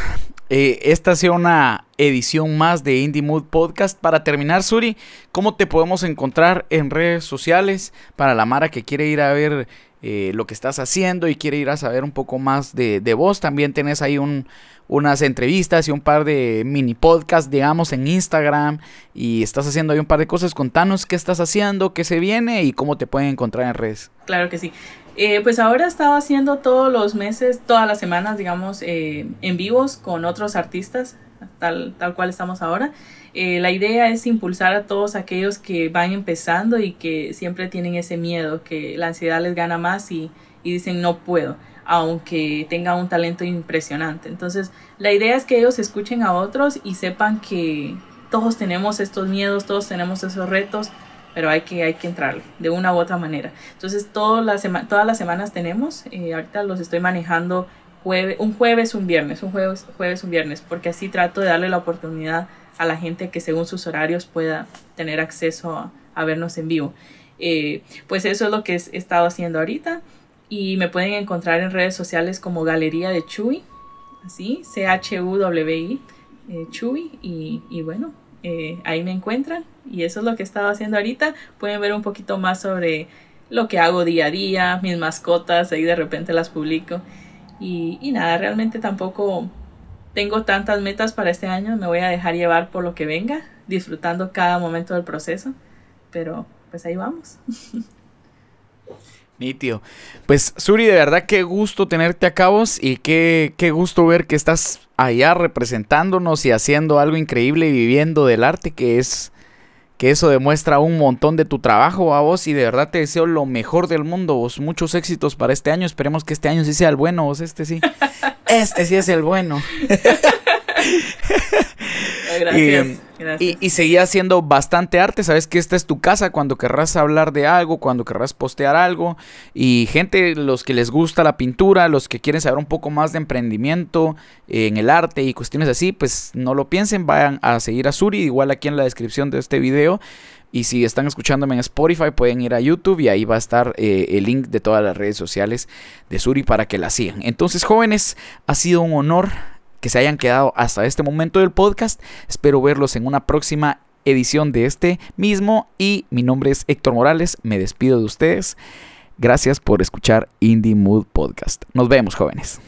eh, esta ha sido una edición más de Indie Mood Podcast. Para terminar, Suri, ¿cómo te podemos encontrar en redes sociales para la Mara que quiere ir a ver eh, lo que estás haciendo y quiere ir a saber un poco más de, de vos? También tenés ahí un, unas entrevistas y un par de mini podcasts, digamos, en Instagram y estás haciendo ahí un par de cosas. Contanos qué estás haciendo, qué se viene y cómo te pueden encontrar en redes. Claro que sí. Eh, pues ahora estaba haciendo todos los meses, todas las semanas, digamos, eh, en vivos con otros artistas, tal, tal cual estamos ahora. Eh, la idea es impulsar a todos aquellos que van empezando y que siempre tienen ese miedo, que la ansiedad les gana más y, y dicen no puedo, aunque tengan un talento impresionante. Entonces, la idea es que ellos escuchen a otros y sepan que todos tenemos estos miedos, todos tenemos esos retos pero hay que, hay que entrarle de una u otra manera. Entonces, todas las, todas las semanas tenemos, eh, ahorita los estoy manejando jueves, un jueves, un viernes, un jueves, jueves, un viernes, porque así trato de darle la oportunidad a la gente que según sus horarios pueda tener acceso a, vernos en vivo. Eh, pues eso es lo que he estado haciendo ahorita. Y me pueden encontrar en redes sociales como Galería de Chuy, así, C-H-U-W-I, eh, Chuy. Y, y bueno, eh, ahí me encuentran. Y eso es lo que he estado haciendo ahorita. Pueden ver un poquito más sobre lo que hago día a día, mis mascotas, ahí de repente las publico. Y, y nada, realmente tampoco tengo tantas metas para este año, me voy a dejar llevar por lo que venga, disfrutando cada momento del proceso, pero pues ahí vamos. [laughs] Nitio. Pues Suri, de verdad qué gusto tenerte a cabos y qué, qué gusto ver que estás allá representándonos y haciendo algo increíble y viviendo del arte que es que eso demuestra un montón de tu trabajo a vos y de verdad te deseo lo mejor del mundo, vos muchos éxitos para este año, esperemos que este año sí sea el bueno, vos este sí. [laughs] este sí es el bueno. Gracias. Y, y, seguí haciendo bastante arte. Sabes que esta es tu casa cuando querrás hablar de algo, cuando querrás postear algo. Y gente, los que les gusta la pintura, los que quieren saber un poco más de emprendimiento en el arte y cuestiones así, pues no lo piensen, vayan a seguir a Suri, igual aquí en la descripción de este video. Y si están escuchándome en Spotify, pueden ir a YouTube y ahí va a estar eh, el link de todas las redes sociales de Suri para que la sigan. Entonces, jóvenes, ha sido un honor que se hayan quedado hasta este momento del podcast. Espero verlos en una próxima edición de este mismo y mi nombre es Héctor Morales. Me despido de ustedes. Gracias por escuchar Indie Mood Podcast. Nos vemos, jóvenes.